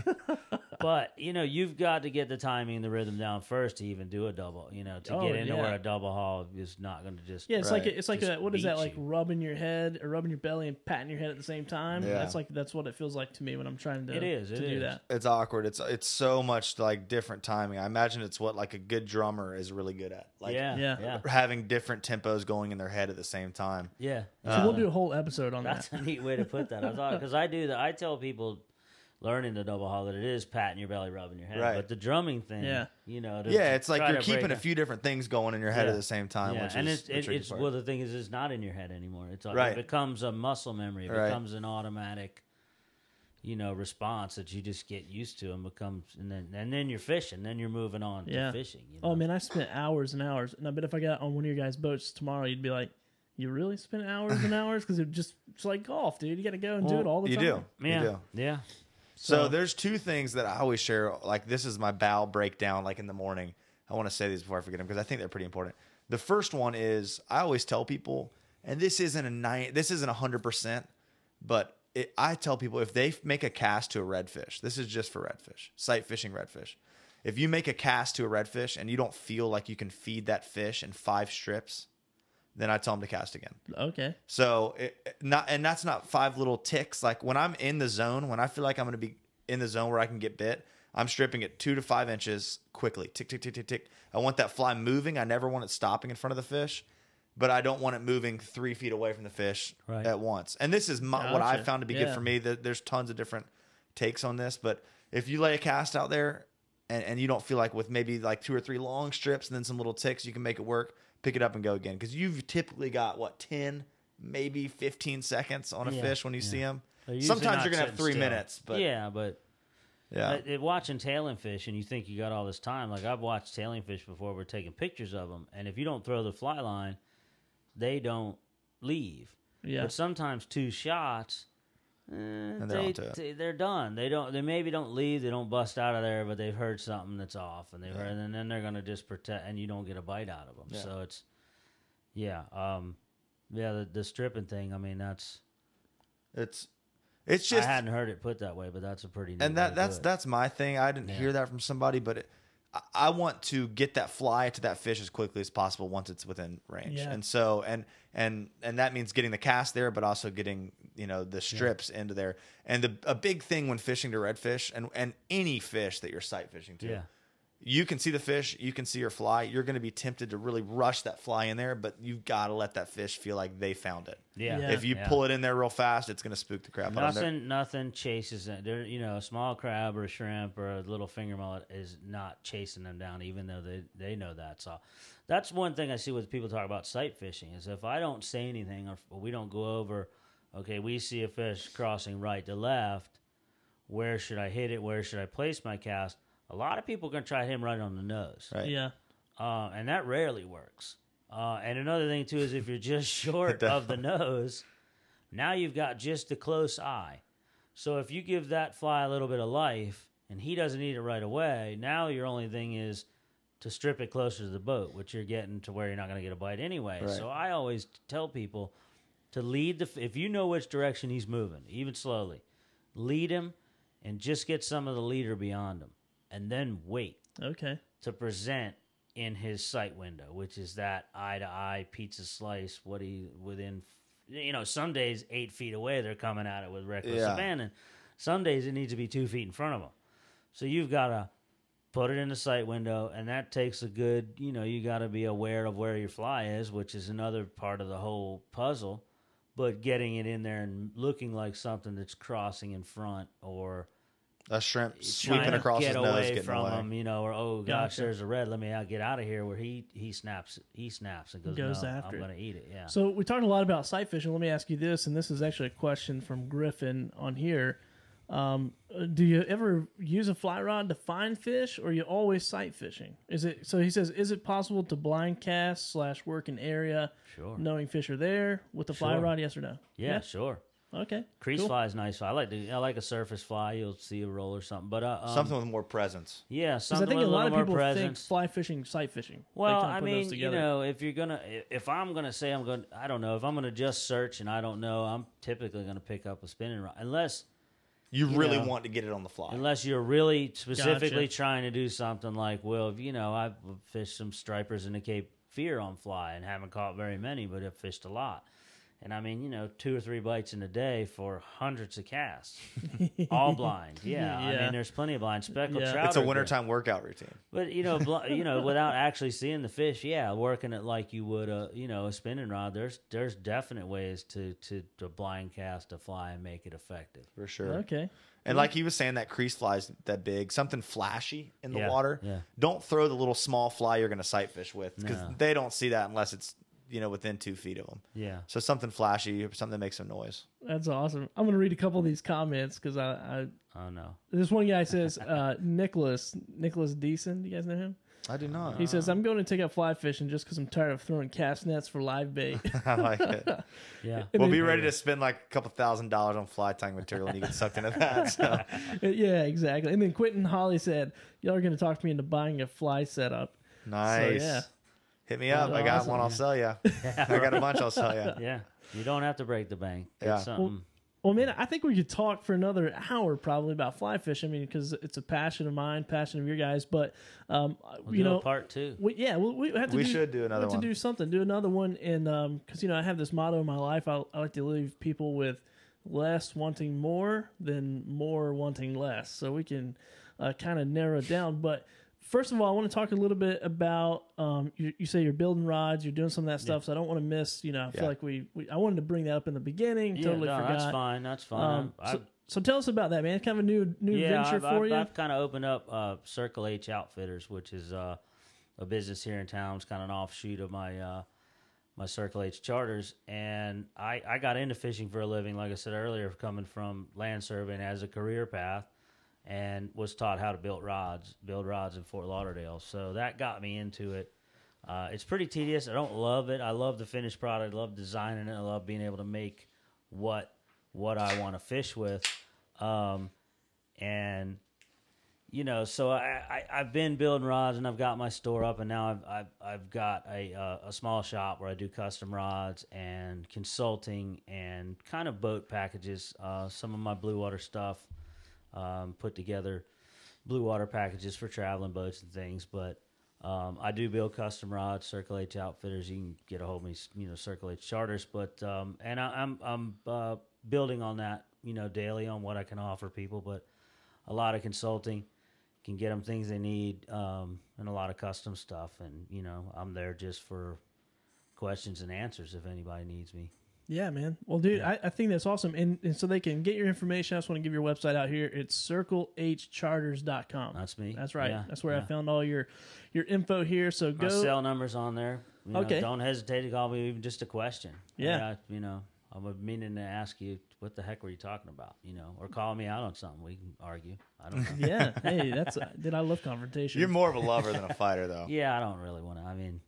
*laughs* But you know, you've got to get the timing and the rhythm down first to even do a double. You know, to Oh, get into yeah. where a double haul is not going to just yeah. It's like Right. it's like Just a, what is that beat like you. rubbing your head or rubbing your belly and patting your head at the same time? Yeah. That's like that's what it feels like to me when I'm trying to It is, to it do is. that. It's awkward. It's it's so much like different timing. I imagine it's what like a good drummer is really good at. Like yeah, Yeah. yeah, having different tempos going in their head at the same time. yeah. So Uh, we'll do a whole episode on that. That's a neat way to put that. I thought because I do that. I tell people learning the double haul that it is patting your belly, rubbing your head. Right. But the drumming thing, Yeah. you know, to Yeah, it's like you're keeping a few different things going in your head Yeah. at the same time. Yeah, which and is it's the it, it's part. well the thing is it's not in your head anymore. It's like Right. it becomes a muscle memory. It Right. becomes an automatic, you know, response that you just get used to and becomes and then and then you're fishing. Then you're moving on Yeah. to fishing. You oh, know? Oh man, I spent hours and hours, and I bet if I got on one of your guys' boats tomorrow, you'd be like, "You really spent hours and *laughs* hours?" Because it just it's like golf, dude. You got to go and do it all the time. you time. do. yeah, You do. yeah. So, So- there's two things that I always share. Like this is my bow breakdown. Like in the morning, I want to say these before I forget them because I think they're pretty important. The first one is I always tell people, and this isn't a nine, this isn't a hundred percent, but it, I tell people if they make a cast to a redfish, this is just for redfish, sight fishing redfish. if you make a cast to a redfish and you don't feel like you can feed that fish in five strips, then I tell them to cast again. Okay. So it, it- not and that's not five little ticks. Like when I'm in the zone, when I feel like I'm going to be in the zone where I can get bit, I'm stripping it two to five inches quickly. Tick tick tick tick tick. I want that fly moving. I never want it stopping in front of the fish, but I don't want it moving three feet away from the fish Right. at once. And this is my, what I found to be good for me. That there's tons of different takes on this, but if you lay a cast out there and, and you don't feel like with maybe like two or three long strips and then some little ticks, you can make it work. Pick it up and go again because you've typically got what ten, maybe fifteen seconds on a Yeah, fish when you yeah. see them. Sometimes you're gonna have three still. minutes, but yeah, but yeah, uh, watching tailing fish and you think you got all this time. Like I've watched tailing fish before. We're taking pictures of them, and if you don't throw the fly line, they don't leave. Yeah. But sometimes two shots, eh, they're they, they, they're done. They don't. They maybe don't leave. They don't bust out of there, but they've heard something that's off, and they've heard, and then they're gonna just protect, and you don't get a bite out of them. Yeah. So it's, yeah, um, yeah. The, the stripping thing. I mean, that's. it's it's just I hadn't heard it put that way, but that's a pretty. and that that's that's my thing. I didn't Yeah. hear that from somebody, but it, I, I want to get that fly to that fish as quickly as possible once it's within range. Yeah. And so and and and that means getting the cast there, but also getting you know the strips into there. And the a big thing when fishing to redfish and and any fish that you're sight fishing to. Yeah. You can see the fish, you can see your fly. You're going to be tempted to really rush that fly in there, but you've got to let that fish feel like they found it. Yeah. Yeah. If you Yeah. pull it in there real fast, it's going to spook the crap out of them. Nothing, nothing chases it. There, you know, a small crab or a shrimp or a little finger mullet is not chasing them down, even though they they know that. So, that's one thing I see with people talk about sight fishing is if I don't say anything or, or we don't go over, okay, we see a fish crossing right to left. Where should I hit it? Where should I place my cast? A lot of people are going to try him right on the nose Right. Yeah. uh, and that rarely works. Uh, and another thing too is if you're just *laughs* short of the nose, now you've got just a close eye. So if you give that fly a little bit of life and he doesn't eat it right away, now your only thing is to strip it closer to the boat, which you're getting to where you're not going to get a bite anyway. Right. So I always tell people to lead the if you know which direction he's moving, even slowly, lead him and just get some of the leader beyond him, and then wait Okay. to present in his sight window, which is that eye to eye pizza slice. What he within, you know, some days eight feet away they're coming at it with reckless Yeah. abandon. Some days it needs to be two feet in front of them. So you've got to put it in the sight window, and that takes a good, you know, you got to be aware of where your fly is, which is another part of the whole puzzle. But getting it in there and looking like something that's crossing in front or A shrimp sweeping across get his nose, away getting from away. him, you know, or oh gosh, Gotcha. there's a red. Let me out, get out of here. Where he he snaps, he snaps and goes, Goes no, after I'm it. going to eat it. Yeah. So we talked a lot about sight fishing. Let me ask you this, and this is actually a question from Griffin on here. Um, uh, do you ever use a fly rod to find fish, or you always sight fishing? Is it so? He says, is it possible to blind cast slash work an area sure. knowing fish are there with the fly Sure. rod? Yes or no? Yeah, sure. Okay. Crease cool. fly is nice. I like to, I like a surface fly. You'll see a roll or something. But uh, um, Something with more presence. Yeah, something I think with a lot of people more think presence. fly fishing, sight fishing. They Well, kinda I put those mean, you together. know, if you're gonna, if I'm gonna say I'm going, to I don't know, if I'm gonna just search and I don't know, I'm typically gonna pick up a spinning rod, unless You, really know, want to get it on the fly. Unless you're really specifically Gotcha. trying to do something like, well, you know, I've fished some stripers in the Cape Fear on fly and haven't caught very many, but I've fished a lot. And I mean, you know, two or three bites in a day for hundreds of casts, all blind. *laughs* Yeah, I mean, there's plenty of blind speckled Yeah. trout. it's a are good. wintertime workout routine. But you know, bl- you know, without actually seeing the fish, yeah, working it like you would a, you know, a spinning rod. There's there's definite ways to to to blind cast a fly and make it effective. For sure. Okay. And like he was saying, that crease fly's that big, something flashy in the Yeah, water. yeah. Don't throw the little small fly you're going to sight fish with because No. they don't see that unless it's you know within two feet of them. Yeah. So something flashy, something that makes some noise. That's awesome. I'm going to read a couple of these comments because I, I Oh no. this one guy says uh, Nicholas Nicholas Deason. Do you guys know him? I do not. He says I'm going to take up fly fishing just because I'm tired of throwing cast nets for live bait. *laughs* I like it. Yeah. *laughs* And we'll then- be ready to spend like a couple thousand dollars on fly tying material and you get sucked into that. So *laughs* yeah, exactly. And then Quentin Holly said, "Y'all are going to talk me into buying a fly setup." nice. yeah. Hit me up. I got Awesome. one. I'll sell you. *laughs* I got a bunch. I'll sell you. Yeah. You don't have to break the bank. Get Yeah. something. Well, man, I think we could talk for another hour probably about fly fishing. I mean, because it's a passion of mine, passion of your guys. But um, We'll you do a know, part two. we, yeah, we, we have to. We do, should do another we have one. To do something, do another one, and um, because you know I have this motto in my life. I, I like to leave people with less wanting more than more wanting less, so we can uh, kind of narrow it down. But first of all, I want to talk a little bit about. Um, you, you say you're building rods, you're doing some of that stuff, so I don't want to miss. You know, I feel Yeah. like we, we I wanted to bring that up in the beginning. Yeah, totally no, forgot. that's fine. That's fine. Um, so, so tell us about that, man. It's kind of a new new yeah, venture I've, for you. I've kind of opened up uh, Circle H Outfitters, which is uh, a business here in town. It's kind of an offshoot of my uh, my Circle H charters, and I, I got into fishing for a living, like I said earlier, coming from land surveying as a career path, and was taught how to build rods, build rods in Fort Lauderdale. So that got me into it. Uh, it's pretty tedious. I don't love it. I love the finished product. I love designing it. I love being able to make what what I want to fish with. Um, and you know, so I, I I've been building rods and I've got my store up, and now I've I've, I've got a uh, a small shop where I do custom rods and consulting and kind of boat packages. Uh, some of my blue water stuff um, put together blue water packages for traveling boats and things, but. Um, I do build custom rods, Circle H Outfitters. You can get a hold of me, you know, Circle H Charters. But um, and I, I'm I'm uh, building on that, you know, daily on what I can offer people. But a lot of consulting can get them things they need, um, and a lot of custom stuff. And you know, I'm there just for questions and answers if anybody needs me. Yeah, man. Well, dude, Yeah. I, I think that's awesome. And, and so they can get your information. I just want to give your website out here. It's circlehcharters.com. That's me. That's right. Yeah, That's where I found all your your info here. So My go. cell number's on there. You know, Okay. Don't hesitate to call me even just a question. Yeah. I- you know, I'm meaning to ask you what the heck were you talking about? You know, or call me out on something. We can argue. I don't *laughs* know. yeah. Hey, that's uh, did I love confrontation? You're more of a lover than a fighter, though. *laughs* yeah, I don't really want to. I mean,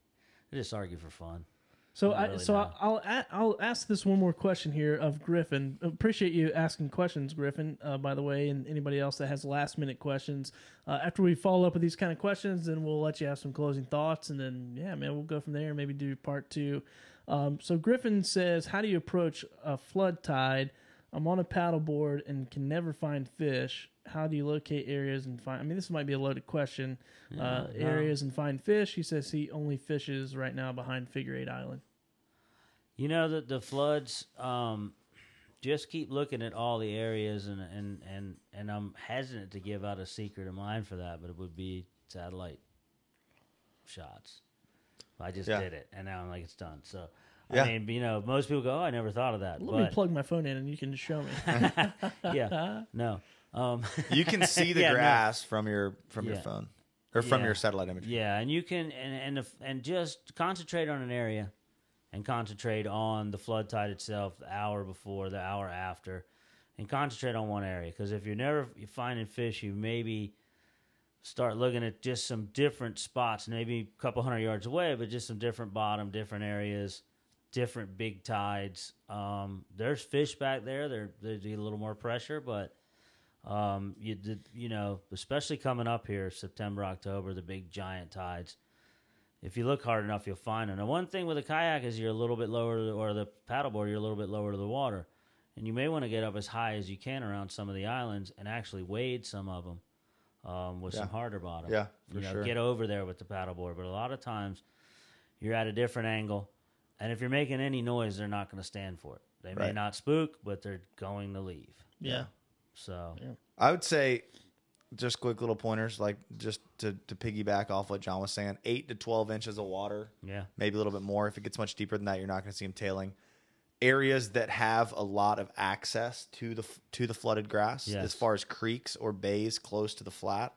I just argue for fun. So I really, so no. I'll I'll ask this one more question here of Griffin. Appreciate you asking questions, Griffin. Uh, by the way, and anybody else that has last minute questions. Uh, after we follow up with these kind of questions, then we'll let you have some closing thoughts, and then yeah, man, we'll go from there and maybe do part two. Um, so Griffin says, "How do you approach a flood tide? I'm on a paddleboard and can never find fish. How do you locate areas and find? I mean, this might be a loaded question. uh, no. Areas and find fish. He says he only fishes right now behind Figure Eight Island. You know that the floods. Um, just keep looking at all the areas, and and and and I'm hesitant to give out a secret of mine for that, but it would be satellite shots. I just Yeah. did it, and now I'm like it's done. So. Yeah. I mean, you know, most people go, "Oh, I never thought of that." Let me plug my phone in and you can show me. *laughs* yeah, *laughs* no, um, *laughs* You can see *laughs* the Yeah, no. grass from your from your phone or from Yeah. your satellite image. Yeah, and you can and and if, and just concentrate on an area, and concentrate on the flood tide itself, the hour before, the hour after, and concentrate on one area. Because if you're never finding fish, you maybe start looking at just some different spots, maybe a couple hundred yards away, but just some different bottom, different areas, different big tides. Um, there's fish back there. There, there's a little more pressure, but um, you did, you know, especially coming up here, September, October, the big giant tides. If you look hard enough, you'll find them. And one thing with a kayak is you're a little bit lower, to the, or the paddleboard, you're a little bit lower to the water, and you may want to get up as high as you can around some of the islands and actually wade some of them um, with some harder bottom. Yeah, for you know, sure. get over there with the paddleboard. But a lot of times, you're at a different angle, and if you're making any noise, they're not going to stand for it. They may Right. not spook, but they're going to leave. yeah. So I would say just quick little pointers, like just to, to piggyback off what John was saying, eight to twelve inches of water, yeah, maybe a little bit more. If it gets much deeper than that, you're not going to see them tailing. Areas that have a lot of access to the to the flooded grass, Yes. as far as creeks or bays close to the flat,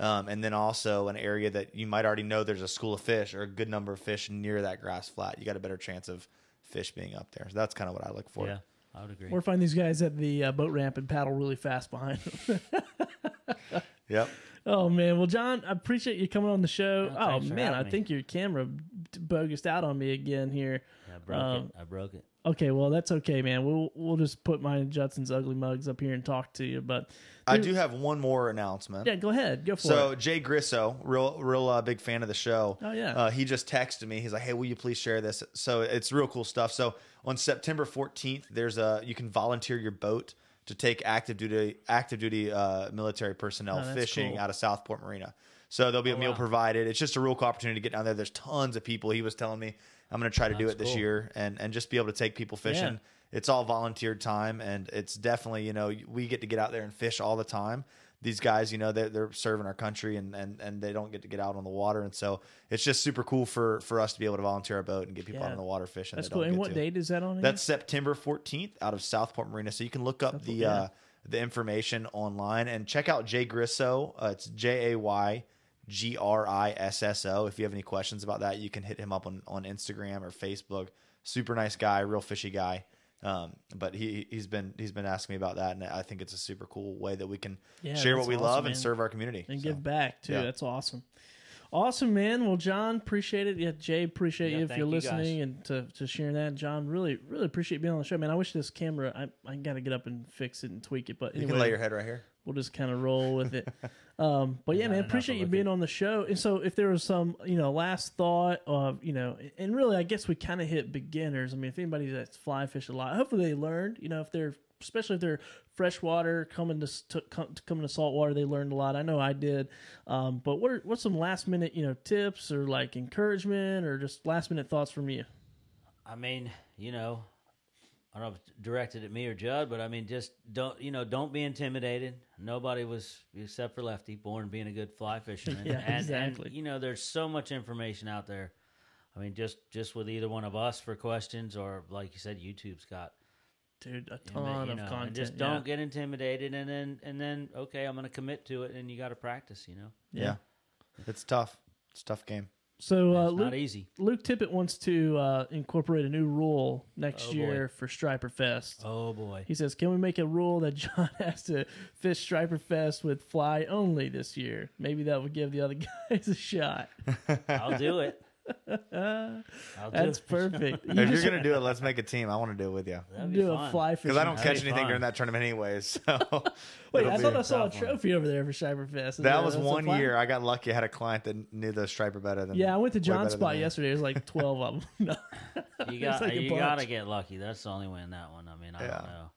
um, and then also an area that you might already know there's a school of fish or a good number of fish near that grass flat. You got a better chance of fish being up there. So that's kind of what I look for. yeah, I would agree. Or find these guys at the uh, boat ramp and paddle really fast behind them. *laughs* Yep. oh, man. Well, John, I appreciate you coming on the show. Yeah, oh, man. I me. think your camera d- bogused out on me again here. I broke Um, it. I broke it. Okay, well that's okay, man. We'll we'll just put mine and Judson's ugly mugs up here and talk to you. But I do have one more announcement. Yeah, go ahead, go for So it. So Jay Grisso, real real uh, big fan of the show. Oh, yeah. Uh, he just texted me. He's like, "Hey, will you please share this?" So it's real cool stuff. So on September 14th, there's a you can volunteer your boat to take active duty active duty uh, military personnel Oh, fishing cool. out of Southport Marina. So there'll be a meal wow. provided. It's just a real cool opportunity to get down there. There's tons of people. He was telling me I'm going to try to do it this year and and just be able to take people fishing. Yeah. It's all volunteered time, and it's definitely you know we get to get out there and fish all the time. These guys, you know, they're, they're serving our country, and, and and they don't get to get out on the water, and so it's just super cool for for us to be able to volunteer a boat and get people Yeah. out on the water fishing. That's cool. And what to. date is that on? again? That's September 14th out of Southport Marina. So you can look up the uh, the information online and check out Jay Grisso. Uh, it's J A Y G R I S S O. If you have any questions about that, you can hit him up on, on Instagram or Facebook. Super nice guy, real fishy guy. Um, but he he's been he's been asking me about that, and I think it's a super cool way that we can Yeah, share what we awesome, love man. and serve our community and So, give back too. yeah. That's awesome. Awesome, man. Well, John, appreciate it. Yeah, Jay, appreciate Yeah, you if you're you, guys. listening and to, to sharing that. John, really, really appreciate being on the show, man. I wish this camera, I, I got to get up and fix it and tweak it. But You can lay your head right here. we'll just kind of roll with it. *laughs* Um, but yeah, man, appreciate you being on the show. And so, if there was some, you know, last thought of, you know, and really, I guess we kind of hit beginners. I mean, if anybody that's fly fish a lot, hopefully they learned. You know, if they're especially if they're freshwater coming to, to come to coming to saltwater, they learned a lot. I know I did. Um, but what are what's some last minute, you know, tips or like encouragement or just last minute thoughts from you? I mean, you know, I don't know if it's directed at me or Judd, but I mean, just don't, you know, don't be intimidated. Nobody was, except for Lefty, born being a good fly fisherman. *laughs* Yeah, and, exactly. And, you know, there's so much information out there. I mean, just just with either one of us for questions, or like you said, YouTube's got Dude, a you ton know, of content. just don't get intimidated, and then and then okay, I'm going to commit to it, and you got to practice. You know, Yeah. It's tough. It's a tough game. So uh, Luke, not easy. Luke Tippett wants to uh, incorporate a new rule next Oh, boy. year for Striper Fest. Oh boy, He says, "Can we make a rule that *laughs* John has to fish Striper Fest with fly only this year? Maybe that would give the other *laughs* guys a shot." *laughs* I'll do it. I'll do That's perfect. You *laughs* if you're gonna do it, let's make a team. I want to do it with you That'd be do a fun. fly fishing. because I don't catch be anything fun. during that tournament anyways. *laughs* So *laughs* Wait, I thought I saw a tough one. trophy over there for Striper Fest. Is That was one year. I got lucky. I had a client that knew the striper better than. Yeah, I went to John's spot me. yesterday. There's like twelve of them. No. You got like you got to get lucky. That's the only way in that one. I mean, I Yeah. don't know.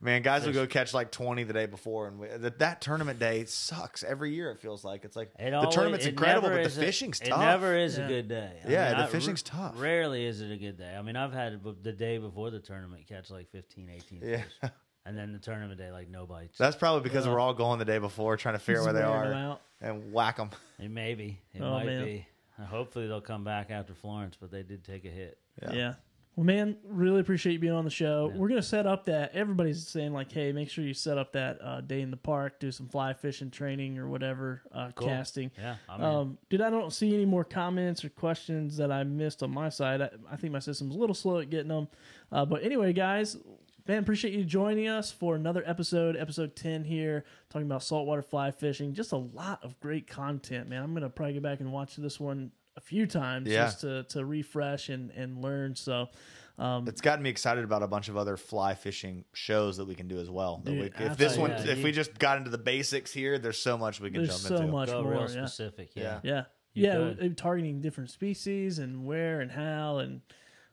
Man, guys will go catch like twenty the day before, and we, that, that tournament day sucks every year. It feels like it's like It the always- tournament's incredible, but is the a- fishing's it tough. never is Yeah. a good day. I Yeah, mean, the I- fishing's tough. Rarely is it a good day. I mean, I've had the day before the tournament catch like 15, 18 Yeah, fish, *laughs* and then the tournament day like no bites. that's probably because we're all going the day before, trying to figure out where they are and whack them. it may be. It Oh, might man. be. Hopefully they'll come back after Florence, but they did take a hit. Yeah. Well, man, really appreciate you being on the show. We're gonna set up that. Everybody's saying like, hey, make sure you set up that uh, day in the park, do some fly fishing training or whatever, uh, Cool. casting. Yeah, I'm. Um, dude, I don't see any more comments or questions that I missed on my side. I, I think my system's a little slow at getting them. Uh, but anyway, guys, man, appreciate you joining us for another episode, episode 10 here, talking about saltwater fly fishing. Just a lot of great content, man. I'm going to probably go back and watch this one a few times Yeah. just to, to refresh and, and learn. So, um, It's gotten me excited about a bunch of other fly fishing shows that we can do as well. Dude, we, if this one, absolutely. if we just got into the basics here, there's so much we can there's jump so into. much Go more. real Yeah. specific. Yeah. Yeah. You yeah. uh, Targeting different species and where and how. And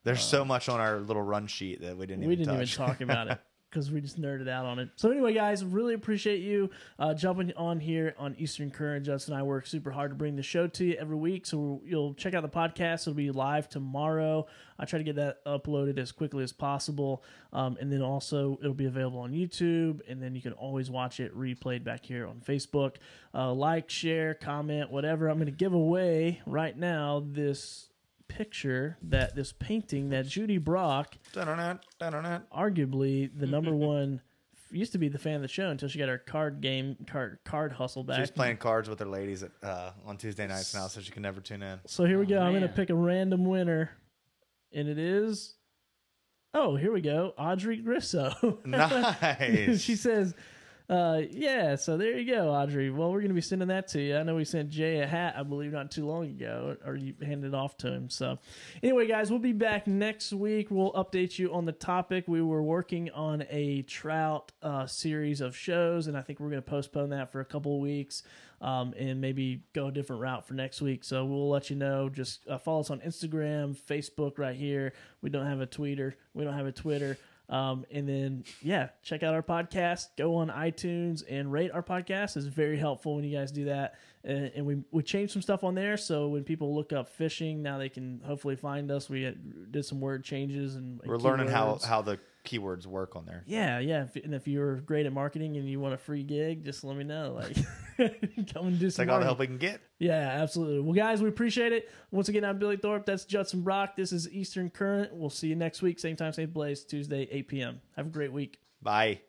There's so much on our little run sheet that we didn't we even didn't touch. even talk about it *laughs* because we just nerded out on it. So anyway, guys, really appreciate you uh, jumping on here on Eastern Current. Judson and I work super hard to bring the show to you every week. So you'll check out the podcast. It'll be live tomorrow. I try to get that uploaded as quickly as possible, um, and then also it'll be available on YouTube. And then you can always watch it replayed back here on Facebook. Uh, like, share, comment, whatever. I'm going to give away right now this picture that this painting that Judy Brock arguably the number one used to be the fan of the show until she got her card game card card hustle back. She's playing cards with her ladies at, uh, on Tuesday nights now, so she can never tune in. So here we go. Oh, I'm going to man. pick a random winner, and it is. Oh, here we go. Audrey Grisso. *laughs* Nice. she says, Uh, yeah, so there you go, Audrey. Well, we're going to be sending that to you. I know we sent Jay a hat, I believe, not too long ago, or you handed it off to him. So, anyway, guys, we'll be back next week. We'll update you on the topic. We were working on a trout uh, series of shows, and I think we're going to postpone that for a couple of weeks um, and maybe go a different route for next week. So, we'll let you know. Just uh, follow us on Instagram, Facebook, right here. We don't have a tweeter, we don't have a Twitter. Um, and then, yeah, check out our podcast. Go on iTunes and rate our podcast. It's very helpful when you guys do that. And, and we we changed some stuff on there, so when people look up fishing, now they can hopefully find us. We had, did some word changes and We're learning how how the keywords work on there. Yeah, yeah. If, and if you're great at marketing and you want a free gig, just let me know. Like, *laughs* come and do some. Take all the help we can get. Yeah, absolutely. Well, guys, we appreciate it. Once again, I'm Billy Thorpe. That's Judson Brock. This is Eastern Current. We'll see you next week, same time, same place, Tuesday, 8 p.m. Have a great week. Bye.